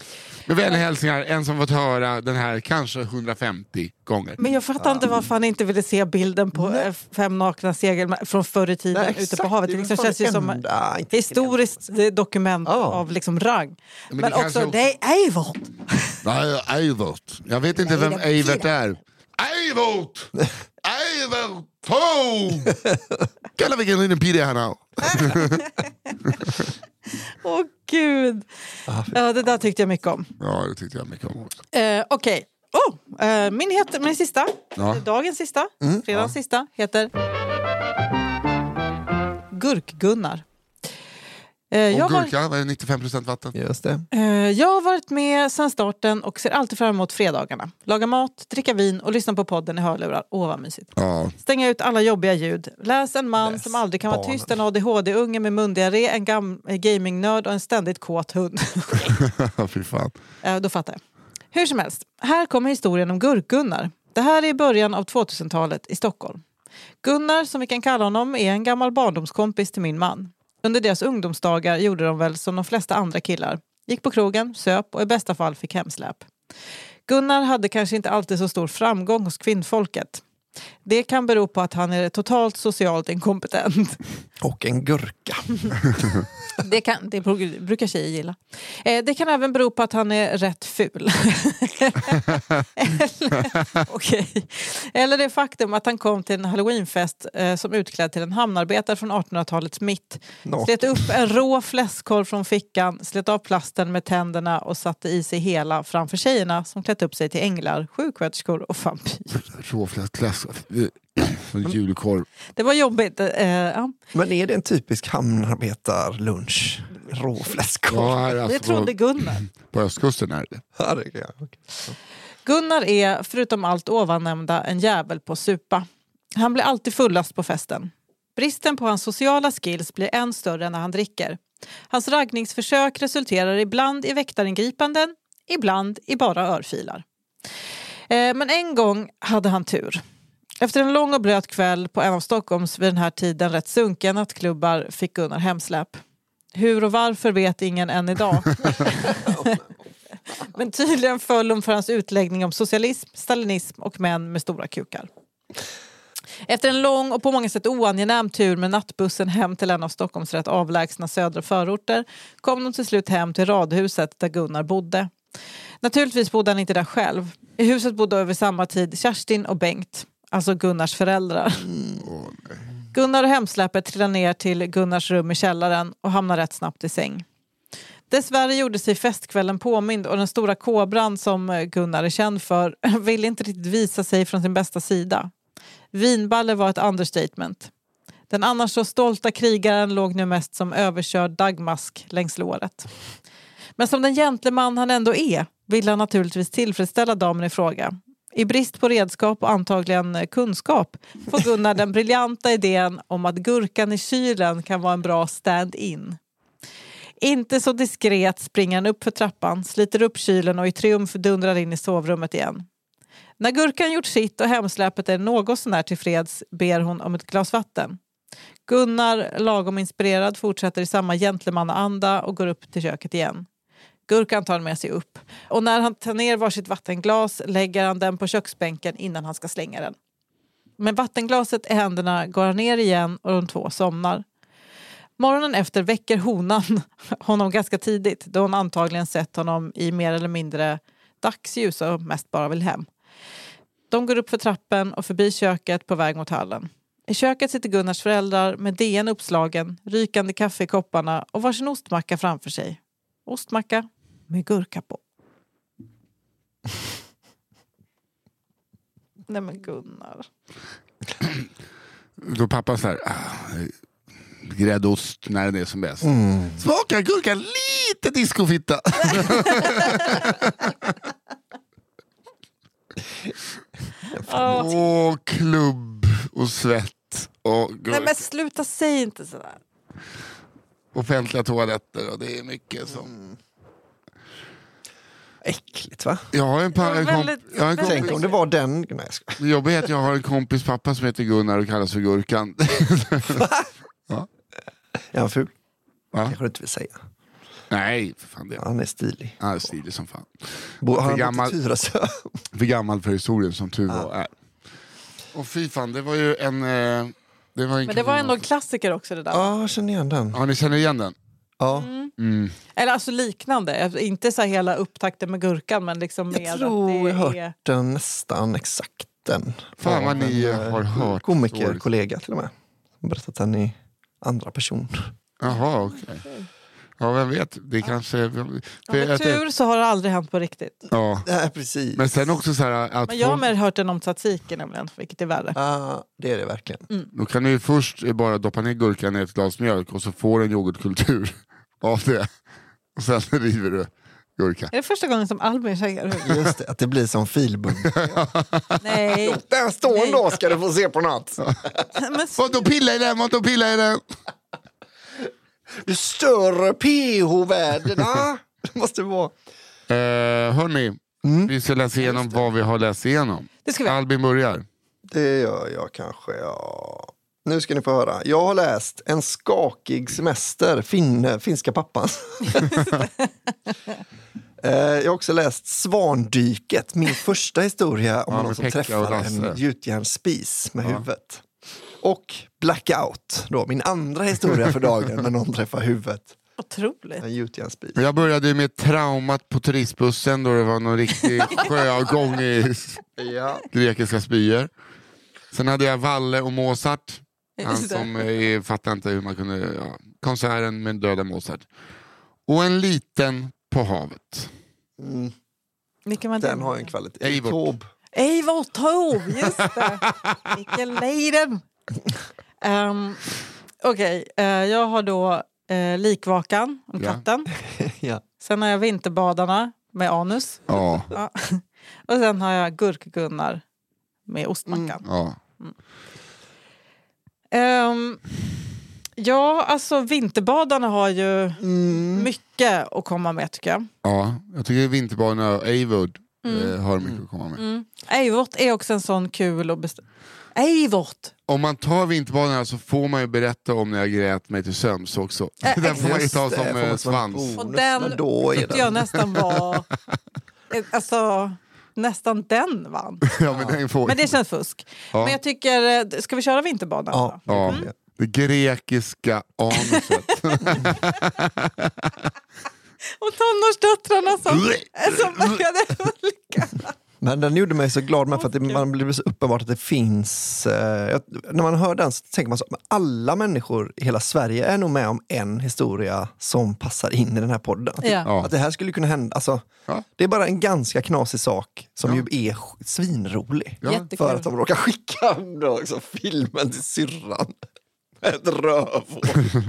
Med vänliga hälsningar, en som fått höra den här kanske 150 gånger. Men jag fattar inte varför han inte ville se bilden på eh, fem nakna segel från förr i tiden Nej, ute på havet. Det liksom känns ju som ett historiskt eh, dokument Ja. av liksom rang. Men Men, också, också- det är Eivort! Nej, Eivert. Jag vet inte vem Eivert är. Eivert! Eivert! Kolla vilken liten pidde han har. Åh gud! Ja, det där tyckte jag mycket om. Ja, det tyckte jag mycket om. också. Eh, Okej. Oh, eh, min, heter, min sista, Ja. dagens sista, Mm. fredagens sista, heter Gurk-Gunnar. Eh, jag, Och har, gurka, vad är det, 95% vatten? Just det. eh, jag har varit med sedan starten och ser alltid fram emot fredagarna. Laga mat, dricka vin och lyssna på podden i hörlurar. Åh vad mysigt. Ja. Stänga ut alla jobbiga ljud. Läs en man Läs som aldrig kan vara barnen. tyst, en ADHD-unge med mundiarré, en gam- eh, gamingnörd och en ständigt kåt hund. Fy fan. Eh, Då fattar jag. Hur som helst, här kommer historien om Gurk-Gunnar. Det här är i början av 2000-talet i Stockholm. Gunnar, som vi kan kalla honom, är en gammal barndomskompis till min man. Under deras ungdomsdagar gjorde de väl som de flesta andra killar. Gick på krogen, söp och i bästa fall fick hemsläp. Gunnar hade kanske inte alltid så stor framgång hos kvinnfolket. Det kan bero på att han är totalt socialt inkompetent. Och en gurka. Det, kan, det bru- brukar tjejer gilla. Eh, det kan även bero på att han är rätt ful. Eller, okej. Eller det faktum att han kom till en halloweenfest eh, som utklädd till en hamnarbetare från 1800-talets mitt. Slet upp en rå fläskkorv från fickan, slet av plasten med tänderna och satte i sig hela framför tjejerna som klätt upp sig till änglar, sjuksköterskor och vampyr. Råfläskklass. Julkorv. Det var jobbigt. Eh, ja. Men är det en typisk hamnarbetarlunch? Råfläskkorv? Ja, alltså Det trodde på, Gunnar. på östkusten är det. Ja, det jag. Okej. Gunnar är, förutom allt ovannämnda, en jävel på supa. Han blir alltid fullast på festen. Bristen på hans sociala skills blir än större när han dricker. Hans raggningsförsök resulterar ibland i väktaringripanden, ibland i bara örfilar. Eh, men en gång hade han tur. Efter en lång och blöt kväll på en av Stockholms vid den här tiden rätt sunkiga nattklubbar fick Gunnar hemsläp. Hur och varför vet ingen än idag. Men tydligen föll hon för hans utläggning om socialism, stalinism och män med stora kukar. Efter en lång och på många sätt oangenäm tur med nattbussen hem till en av Stockholms rätt avlägsna södra förorter kom de till slut hem till radhuset där Gunnar bodde. Naturligtvis bodde han inte där själv. I huset bodde över samma tid Kerstin och Bengt, alltså Gunnars föräldrar. Gunnar och hemsläpet trillade ner till Gunnars rum i källaren och hamnade rätt snabbt i säng. Dessvärre gjorde sig festkvällen påmind och den stora kobran som eh, Gunnar är känd för ville inte riktigt visa sig från sin bästa sida. Vinballe var ett understatement. Den annars så stolta krigaren låg nu mest som överkörd dagmask längs låret. Men som den gentleman han ändå är ville han naturligtvis tillfredsställa damen i fråga. I brist på redskap och antagligen kunskap får Gunnar den briljanta idén om att gurkan i kylen kan vara en bra stand-in. Inte så diskret springer han upp för trappan, sliter upp kylen och i triumf dundrar in i sovrummet igen. När gurkan gjort sitt och hemsläpet är något sånär tillfreds ber hon om ett glas vatten. Gunnar, lagom inspirerad, fortsätter i samma gentlemannaanda och går upp till köket igen. Gurkan tar han med sig upp och när han tar ner varsitt vattenglas lägger han den på köksbänken innan han ska slänga den. Med vattenglaset i händerna går han ner igen och de två somnar. Morgonen efter väcker honan honom ganska tidigt då hon antagligen sett honom i mer eller mindre dagsljus och mest bara vill hem. De går upp för trappen och förbi köket på väg mot hallen. I köket sitter Gunnars föräldrar med DN uppslagen, rykande kaffe i kopparna och varsin ostmacka framför sig. Ostmacka med gurka på. Nej men Gunnar. Då pappa så här, ah, gräddost när den är som bäst. Mm. Smakar gurka lite discofitta. Åh, Åh, klubb och svett. Och Nej men sluta, säg inte sådär. offentliga toaletter och det är mycket som... Äckligt va? Jag har en, pa- Ja, en, komp- väldigt- jag har en kompis, Tänk om det var den... Nej, jag skojar. det jobbiga är att jag har en kompis pappa som heter Gunnar och kallas för Gurkan. Är han ful? Va? kanske du inte vill säga. Nej, för fan det. Han är stilig. Han är stilig som fan. Bo, har För han gammal- bott i Tyresö? För gammal för historien som tur var är. Och fy fan, det var ju en... Eh, det var en Men det var ändå en klassiker också det där. Ja, jag känner igen den. Ja, ni känner igen den? Ja. Mm. Eller alltså liknande. Inte så hela upptakten med gurkan men liksom mer Jag tror att jag det hört är... den nästan exakt den. Fan vad ni en, eh, har hört Komikerkollega till och med. Som berättat den i andra person. Jaha, okej. Ja, vem vet. Det kanske... Ja, för med att det- tur så har det aldrig hänt på riktigt. ja. Nej, precis. Men sen också så här att Men jag har mer hört den om tzatziki nämligen, vilket är värre. Ja, det är det verkligen. då kan du ju först bara doppa ner gurkan i ett glas mjölk och så får du en yoghurtkultur av det. Och sen river du gurka. Är det första gången som Albin säger hur? Just det, att det blir som filbunk. Nej. Där står Nej. då ska du få se på natt. Men, Vad då pilla i den, vad då pilla i den. Du större pH-värdena. Det måste vara. Eh, hörni, vi ska läsa igenom vad vi har läst igenom. det ska vi. Albin börjar. Det gör jag kanske, ja. Nu ska ni få höra. Jag har läst En skakig semester, finne, finska pappan. Eh, Jag har också läst Svandyket, min första historia om Ja, någon som träffar en gjutjärnsspis med huvudet. Och Blackout, då, min andra historia för dagen när någon träffar huvudet. Otroligt. En gjutjärnsspis. Jag började med traumat på turistbussen då det var någon riktig sjögång i Ja. grekiska spyor. Sen hade jag Valle och Mozart. Han som eh, fattar inte hur man kunde... Ja, konserten med döda Mozart. Och en liten på havet. Mm, Vilken var den har ju en kvalitet. Eivort. Taube. Eivor Taube, just det. Vilken leden. Um, Okej, eh, jag har då eh, Likvakan om Ja. katten. ja. Sen har jag Vinterbadarna med anus. Ja, Ja. Och sen har jag Gurk-Gunnar med ostmackan. ja. Ehm, ja, alltså Vinterbadarna har ju mycket att komma med tycker jag. ja. Jag tycker Vinterbanorna och Eivord Mm. eh, har mycket att komma med. Eivort är också en sån kul och best... Eivort! Om man tar Vinterbanorna så får man ju berätta om när jag grät mig till sömns också. Eh, Den får man ju ta det, som man eh, svans. Och den men då är tyckte jag nästan var... Alltså, nästan den vann. Ja, men, den får... Men det känns fusk. Men jag tycker, eh, ska vi köra Vinterbanan? Ja. då? Ja, det grekiska anuset. Och tonårsdöttrarna som, som började hulka. Men den gjorde mig så glad med för att det, man blir så uppenbart att det finns... Eh, när man hör den så tänker man så men alla människor i hela Sverige är nog med om en historia som passar in i den här podden. Att, Ja. Att det här skulle kunna hända. Alltså, Ja. Det är bara en ganska knasig sak som Ja. ju är svinrolig. För att de råkar skicka då, liksom, filmen till syrran. Med ett rövhål.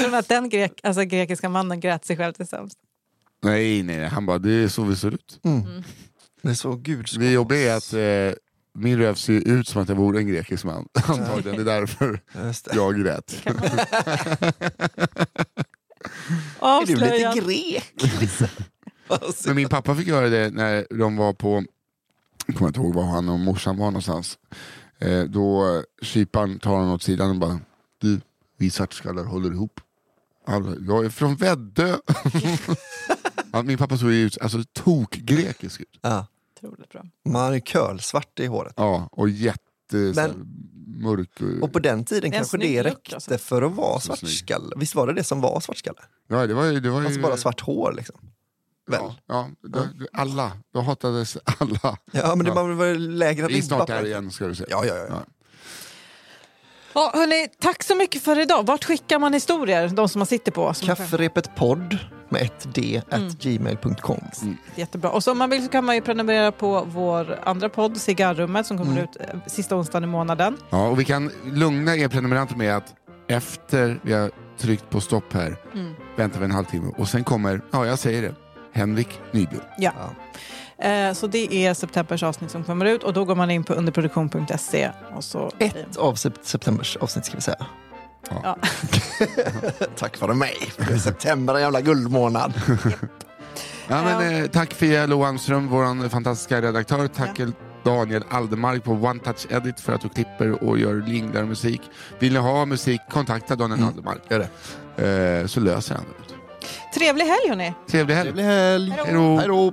Tror ni att den grek, alltså, grekiska mannen grät sig själv till sämst? nej, nej, han bara, det är så vi ser ut. Det är så gud Det jobbiga är att eh, min röv ser ut som att jag vore en grekisk man. Antagligen, det är därför Just det. jag grät. Är du lite grek? Alltså, Men min pappa fick göra det när de var på, jag kommer inte ihåg var han och morsan var någonstans. Eh, då kyparen tar honom åt sidan och bara, du, vi svartskallar håller ihop. Alla, jag är från Väddö. Min pappa såg ju ut, alltså tok-grekisk ut. ja. Otroligt bra. Man är kölsvart i håret. Ja, och jätte här, Men- mörk. Och, Och på den tiden Det kanske det räckte alltså. för att vara svartskalle. Visst var det det som var svartskalle? ja, det var ju, det var ju Alltså bara svart hår liksom. Väl? Ja, ja, då, alla. Då hatades alla. Ja, men det var väl lägre Vi är snart där igen ska du säga. Ja, ja, ja. Ja, hörni, tack så mycket för idag. Vart skickar man historier, de som man sitter på? Kafferepet podd med ett d Mm. at gmail.com. Jättebra. Och så om man vill så kan man ju prenumerera på vår andra podd, Cigarrummet, som kommer Mm. ut eh, sista onsdagen i månaden. Ja, och vi kan lugna er prenumeranter med att efter vi har tryckt på stopp här Mm. väntar vi en halvtimme och sen kommer, ja jag säger det, Henrik Nyblom. Ja. Eh, så det är septembers avsnitt som kommer ut och då går man in på underproduktion.se. Och så Ett av sep- septembers avsnitt ska vi säga. Ja. Tack vare mig. Det är september, en jävla guldmånad. Ja, men, eh, tack Fia Lohanström, vår fantastiska redaktör. Tack Daniel Aldemark på One Touch Edit för att du klipper och gör linglar musik. Vill ni ha musik, kontakta Daniel Aldemark. Gör det. Eh, så löser han det. Trevlig helg hörni! Trevlig helg. Trevlig helg. Hej då.